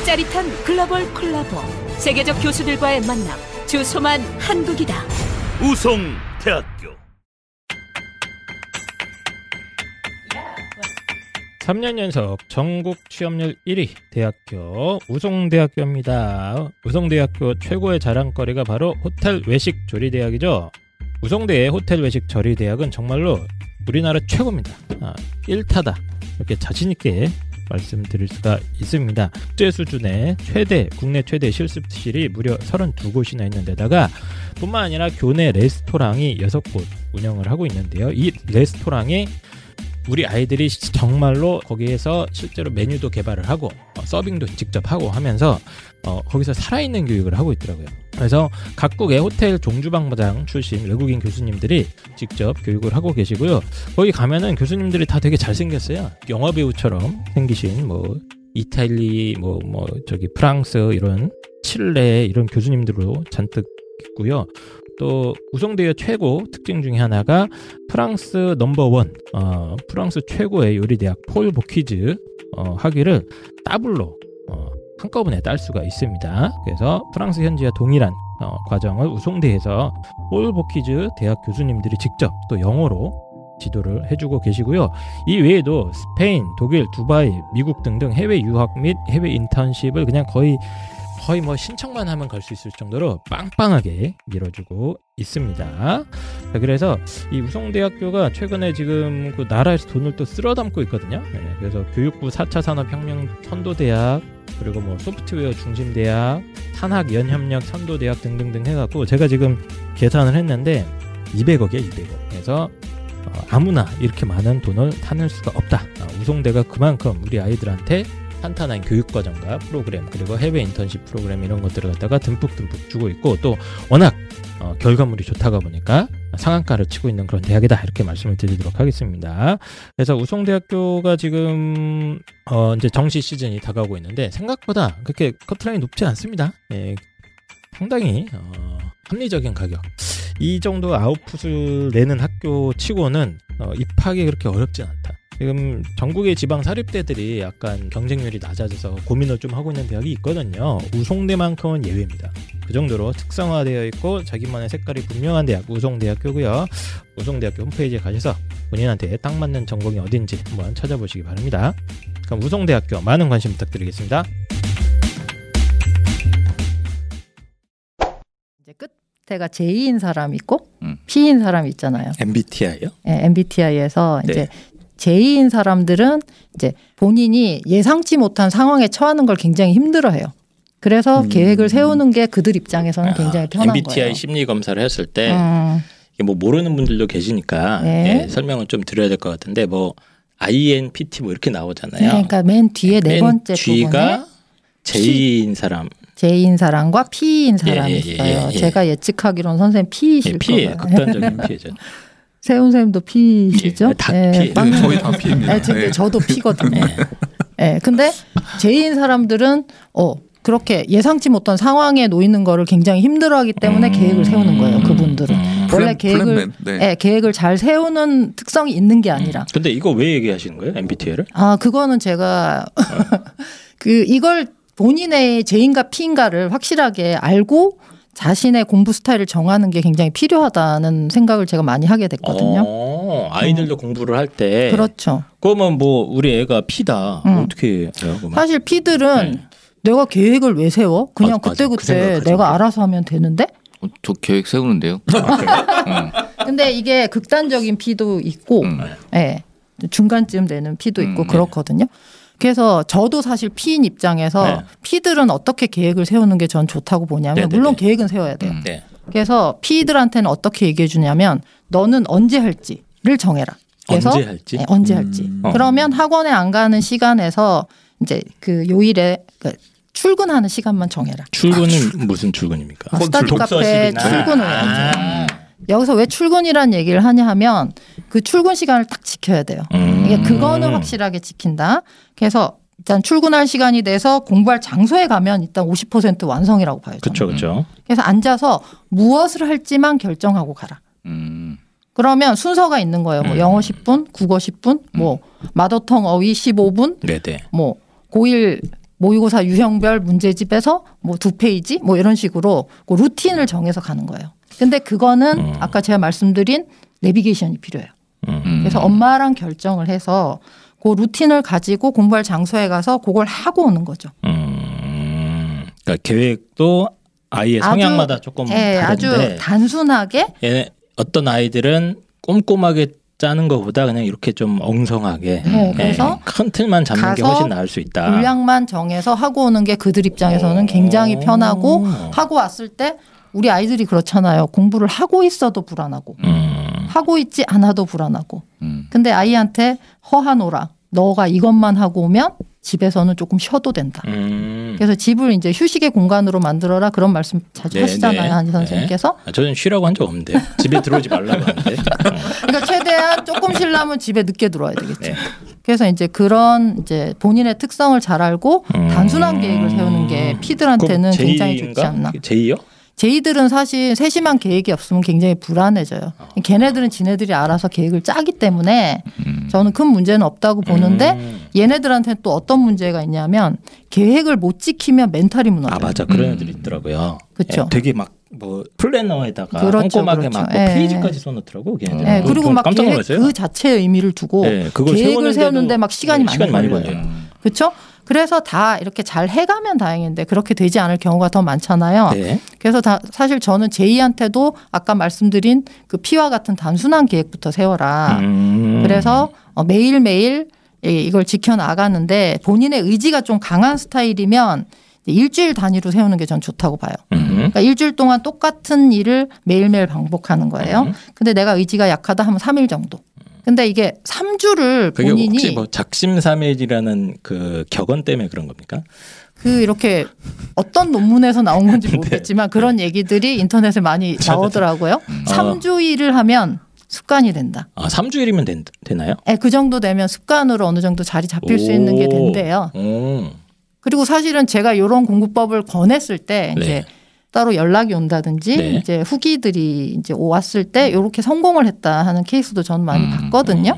짜릿한 글로벌 콜라보. 세계적 교수들과의 만남. 주소만 한국이다. 우송대학교 3년 연속 전국 취업률 1위 대학교 우송대학교입니다. 우송대학교 최고의 자랑거리가 바로 호텔 외식 조리대학이죠. 우송대의 호텔 외식 조리대학은 정말로 우리나라 최고입니다. 아, 1타다 이렇게 자신 있게 말씀드릴 수가 있습니다. 국제 수준의 최대 국내 최대 실습실이 무려 32곳이나 있는데다가 뿐만 아니라 교내 레스토랑이 6곳 운영을 하고 있는데요. 이 레스토랑에 우리 아이들이 정말로 거기에서 실제로 메뉴도 개발을 하고 어, 서빙도 직접 하고 하면서 어, 거기서 살아있는 교육을 하고 있더라고요. 그래서 각국의 호텔 종주방장 출신 외국인 교수님들이 직접 교육을 하고 계시고요. 거기 가면은 교수님들이 다 되게 잘생겼어요. 영화 배우처럼 생기신 뭐 이탈리 뭐뭐 저기 프랑스 이런 칠레 이런 교수님들로 잔뜩 있고요. 또 우송대의 최고 특징 중에 하나가 프랑스 넘버원 어, 프랑스 최고의 요리 대학 Paul Bocuse 어, 학위를 더블로 어, 한꺼번에 딸 수가 있습니다. 그래서 프랑스 현지와 동일한 어, 과정을 우송대에서 폴 보키즈 대학 교수님들이 직접 또 영어로 지도를 해주고 계시고요. 이 외에도 스페인, 독일, 두바이, 미국 등등 해외 유학 및 해외 인턴십을 그냥 거의 거의 뭐 신청만 하면 갈 수 있을 정도로 빵빵하게 밀어주고 있습니다. 자, 그래서 이 우송대학교가 최근에 지금 그 나라에서 돈을 또 쓸어 담고 있거든요. 네, 그래서 교육부 4차 산업혁명 선도대학 그리고 뭐 소프트웨어 중심대학, 산학 연협력 선도대학 등등등 해갖고 제가 지금 계산을 했는데 200억이에요, 200억. 그래서 어, 아무나 이렇게 많은 돈을 타낼 수가 없다. 아, 우송대가 그만큼 우리 아이들한테 탄탄한 교육과정과 프로그램 그리고 해외 인턴십 프로그램 이런 것들을 갖다가 듬뿍듬뿍 주고 있고 또 워낙 어, 결과물이 좋다가 보니까 상한가를 치고 있는 그런 대학이다 이렇게 말씀을 드리도록 하겠습니다. 그래서 우송대학교가 지금 어, 이제 정시 시즌이 다가오고 있는데 생각보다 그렇게 커트라인이 높지 않습니다. 예, 상당히 어, 합리적인 가격. 이 정도 아웃풋을 내는 학교 치고는 어, 입학이 그렇게 어렵진 않다. 지금 전국의 지방 사립대들이 약간 경쟁률이 낮아져서 고민을 좀 하고 있는 대학이 있거든요. 우송대만큼은 예외입니다. 그 정도로 특성화되어 있고 자기만의 색깔이 분명한 대학 우송대학교고요. 우송대학교 홈페이지에 가셔서 본인한테 딱 맞는 전공이 어딘지 한번 찾아보시기 바랍니다. 그럼 우송대학교 많은 관심 부탁드리겠습니다. 이제 끝에가 J인 사람 있고 음. P인 사람 있잖아요. MBTI요? 예, MBTI에서 네. 이제 J인 사람들은 이제 본인이 예상치 못한 상황에 처하는 걸 굉장히 힘들어해요. 그래서 음. 계획을 세우는 게 그들 입장에서는 굉장히 편한 MBTI 거예요. 심리 검사를 했을 때 음, 뭐 모르는 분들도 계시니까 네. 예, 설명을 좀 드려야 될 것 같은데 뭐 INPT 뭐 이렇게 나오잖아요. 네, 그러니까 맨 뒤에 네맨 번째 부분에 G가 J인 사람, J인 사람과 P인 사람이 예, 예, 있어요. 예, 예. 제가 예측하기로는 선생님 P이실 예, P예요. 거예요. 극단적인 P죠. 세훈 선생님도 P시죠? 예, 다 P. 빵- 네, 저희 다 P입니다. 네, 네. 저도 P거든요. 예, 근데 J인 사람들은 어 그렇게 예상치 못한 상황에 놓이는 거를 굉장히 힘들어하기 때문에 계획을 세우는 거예요. 그분들은 음. 원래 플랜- 계획을 플랜맨, 네. 예, 계획을 잘 세우는 특성이 있는 게 아니라 근데 이거 왜 얘기하시는 거예요? MBTI를? 아 그거는 제가 그 이걸 본인의 J인가 P인가를 확실하게 알고 자신의 공부 스타일을 정하는 게 굉장히 필요하다는 생각을 제가 많이 하게 됐거든요. 어, 아이들도 공부를 할 때 그렇죠. 그러면 뭐 우리 애가 P다. 음. 어떻게 해요? 그러면? 사실 P들은 네. 내가 계획을 왜 세워? 그냥 맞아, 맞아. 그 그때그때 생각하죠. 내가 알아서 하면 되는데? 어, 저 계획 세우는데요. 응. 근데 이게 극단적인 P도 있고, 음. 예. 중간쯤 되는 P도 있고 음, 그렇거든요. 그래서 저도 사실 P인 입장에서 네. P들은 어떻게 계획을 세우는 게 전 좋다고 보냐면 네네네. 물론 계획은 세워야 돼요. 음. 네. 그래서 P들한테는 어떻게 얘기해 주냐면 너는 언제 할지를 정해라. 그래서 언제 할지? 네, 언제 할지. 음. 어. 그러면 학원에 안 가는 시간에서 이제 그 요일에 그 출근하는 시간만 정해라. 출근은 무슨 출근입니까? 아, 스터디 카페. 출근을 해야죠. 아. 여기서 왜 출근이라는 얘기를 하냐 하면 그 출근 시간을 딱 지켜야 돼요. 음. 이게 그거는 확실하게 지킨다. 그래서 일단 출근할 시간이 돼서 공부할 장소에 가면 일단 50% 완성이라고 봐요. 저는. 그렇죠, 그렇죠. 그래서 앉아서 무엇을 할지만 결정하고 가라. 음. 그러면 순서가 있는 거예요. 뭐 음. 영어 10분, 국어 10분, 뭐 마더텅 어휘 15분, 네, 네. 뭐 고1 모의고사 유형별 문제집에서 뭐 두 페이지 뭐 이런 식으로 그 루틴을 정해서 가는 거예요. 근데 그거는 음. 아까 제가 말씀드린 내비게이션이 필요해요. 음. 그래서 엄마랑 결정을 해서 그 루틴을 가지고 공부할 장소에 가서 그걸 하고 오는 거죠. 음. 그러니까 계획도 아이의 아주- 성향마다 조금 예, 다른데 아주 단순하게 얘 어떤 아이들은 꼼꼼하게 짜는 것보다 그냥 이렇게 좀 엉성하게 네, 예, 그래서 큰 틀만 잡는 게 훨씬 나을 수 있다. 분량만 정해서 하고 오는 게 그들 입장에서는 굉장히 편하고 하고 왔을 때 우리 아이들이 그렇잖아요. 공부를 하고 있어도 불안하고 음. 하고 있지 않아도 불안하고. 음. 근데 아이한테 허하노라. 너가 이것만 하고 오면 집에서는 조금 쉬어도 된다. 음. 그래서 집을 이제 휴식의 공간으로 만들어라 그런 말씀 자주 네, 하시잖아요 네. 한지 선생님께서. 아, 저는 쉬라고 한 적 없는데 집에 들어오지 말라고 하는데. 어. 그러니까 최대한 조금 쉬려면 집에 늦게 들어와야 되겠죠. 네. 그래서 이제 그런 이제 본인의 특성을 잘 알고 음. 단순한 계획을 세우는 게 피들한테는 굉장히? 좋지 않나. 제이요? 제이들은 사실 세심한 계획이 없으면 굉장히 불안해져요. 걔네들은 지네들이 알아서 계획을 짜기 때문에 저는 큰 문제는 없다고 보는데 음. 얘네들한테는 또 어떤 문제가 있냐면 계획을 못 지키면 멘탈이 무너져요. 아 맞아 그런 애들 있더라고요. 그쵸. 예, 되게 막 뭐 플래너에다가 그렇죠, 꼼꼼하게 그렇죠. 막뭐 예. 페이지까지 써놓더라고 걔네들. 네, 그리고 막 깜짝 계획 놀랐어요. 그 자체의 의미를 두고 예, 계획을 세우는데 막 시간이 예, 많이 시간이 많이 걸려요. 걸려요. 그렇죠? 그래서 다 이렇게 잘 해가면 다행인데 그렇게 되지 않을 경우가 더 많잖아요. 네. 그래서 다 사실 저는 J한테도 아까 말씀드린 그 P와 같은 단순한 계획부터 세워라. 음. 그래서 어, 매일 매일 이- 이걸 지켜나가는데 본인의 의지가 좀 강한 스타일이면 일주일 단위로 세우는 게 전 좋다고 봐요. 음. 그러니까 일주일 동안 똑같은 일을 매일매일 반복하는 거예요. 음. 근데 내가 의지가 약하다 하면 3일 정도. 근데 이게 3주를 그게 본인이 혹시 뭐 작심삼일이라는 그 격언 때문에 그런 겁니까? 그 이렇게 어떤 논문에서 나온 건지 네. 모르겠지만 그런 얘기들이 인터넷에 많이 나오더라고요. 음. 삼 3주 일을 하면 습관이 된다. 아 3주일이면 된, 되나요? 예, 그 정도 되면 습관으로 어느 정도 자리 잡힐 수 있는 게 오. 된대요. 오. 그리고 사실은 제가 이런 공부법을 권했을 때 네. 이제 따로 연락이 온다든지 네. 이제 후기들이 이제 왔을 때 이렇게 성공을 했다 하는 케이스도 저는 많이 음. 봤거든요.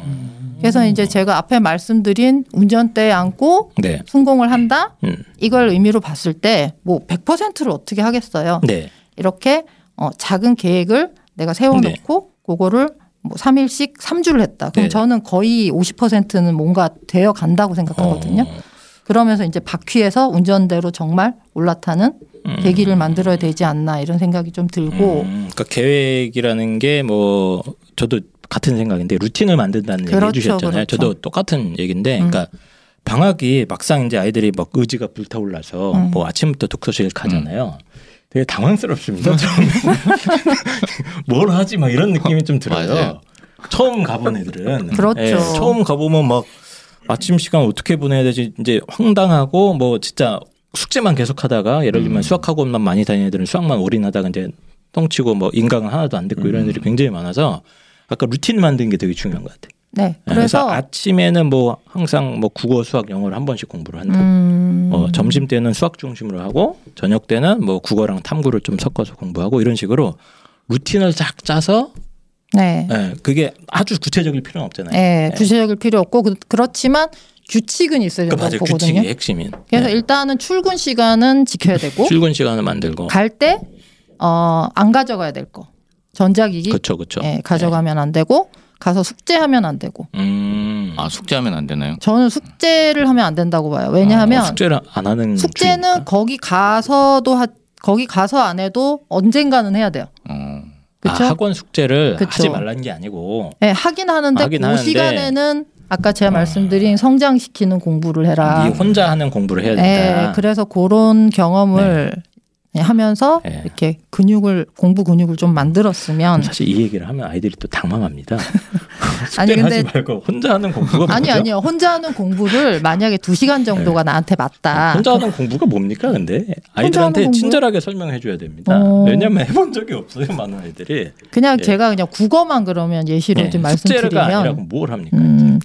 그래서 이제 제가 앞에 말씀드린 운전대에 앉고 네. 성공을 한다 음. 이걸 의미로 봤을 때 뭐 100%를 어떻게 하겠어요. 네. 이렇게 어, 작은 계획을 내가 세워놓고 그거를 뭐 3일씩 3주를 했다. 그럼 네. 저는 거의 50%는 뭔가 되어 간다고 생각하거든요. 어. 그러면서 이제 바퀴에서 운전대로 정말 올라타는 음. 계기를 만들어야 되지 않나 이런 생각이 좀 들고 음, 그러니까 계획이라는 게 뭐 저도 같은 생각인데 루틴을 만든다는 얘기 그렇죠, 해주셨잖아요. 그렇죠. 저도 똑같은 얘기인데, 음. 그러니까 방학이 막상 이제 아이들이 막 의지가 불타올라서 음. 뭐 아침부터 독서실 가잖아요. 되게 당황스럽습니다. 처음에 뭘 하지 막 이런 느낌이 좀 들어요. 맞아요. 처음 가본 애들은 그렇죠. 예, 처음 가보면 막 아침 시간 어떻게 보내야 되지 이제 황당하고 뭐 진짜 숙제만 계속하다가 예를 들면 수학학원만 많이 다니는 애들은 수학만 올인하다가 이제 똥치고 뭐 인강은 하나도 안 듣고 이런 애들이 굉장히 많아서 아까 루틴 만드는 게 되게 중요한 것 같아요. 네. 그래서 그래서 아침에는 뭐 항상 뭐 국어, 수학, 영어를 한 번씩 공부를 한다. 음, 어, 점심 때는 수학 중심으로 하고 저녁 때는 뭐 국어랑 탐구를 좀 섞어서 공부하고 이런 식으로 루틴을 쫙 짜서 네. 예, 그게 아주 구체적일 필요는 없잖아요. 네, 구체적일 필요 없고 그, 그렇지만 규칙은 있어야 그 된다고 맞아요. 보거든요. 규칙이 핵심인. 그래서 예. 일단은 출근 시간은 지켜야 되고 출근 시간을 만들고. 갈 때 어, 안 가져가야 될 거. 전자기기 그렇죠, 그렇죠. 예, 가져가면 안 되고 가서 숙제하면 안 되고. 음. 아 숙제하면 안 되나요? 저는 숙제를 하면 안 된다고 봐요. 왜냐하면 어, 숙제를 안 하는 숙제는 주의니까. 거기 가서도 하, 거기 가서 안 해도 언젠가는 해야 돼요. 아, 학원 숙제를 그쵸. 하지 말라는 게 아니고 네, 하긴 하는데 하긴 그 하는데. 시간에는 아까 제가 말씀드린 성장시키는 공부를 해라. 네 혼자 하는 공부를 해야 네, 된다. 그래서 그런 경험을 네, 하면서 네. 이렇게 근육을 공부 근육을 좀 만들었으면 사실 이 얘기를 하면 아이들이 또 당황합니다. 아니, 근데- 말고 혼자 하는 공부가 아니? 아니요 혼자 하는 공부를 만약에 두 시간 정도가 나한테 맞다. 네. 혼자 하는 공부가 뭡니까 근데 아이들한테? 친절하게 설명해 줘야 됩니다. 어. 왜냐면 해본 적이 없어요 많은 아이들이 그냥 예. 제가 그냥 국어만 그러면 예시로 네, 좀 숙제가 아니라고 말씀드리면 뭘 합니까? 음,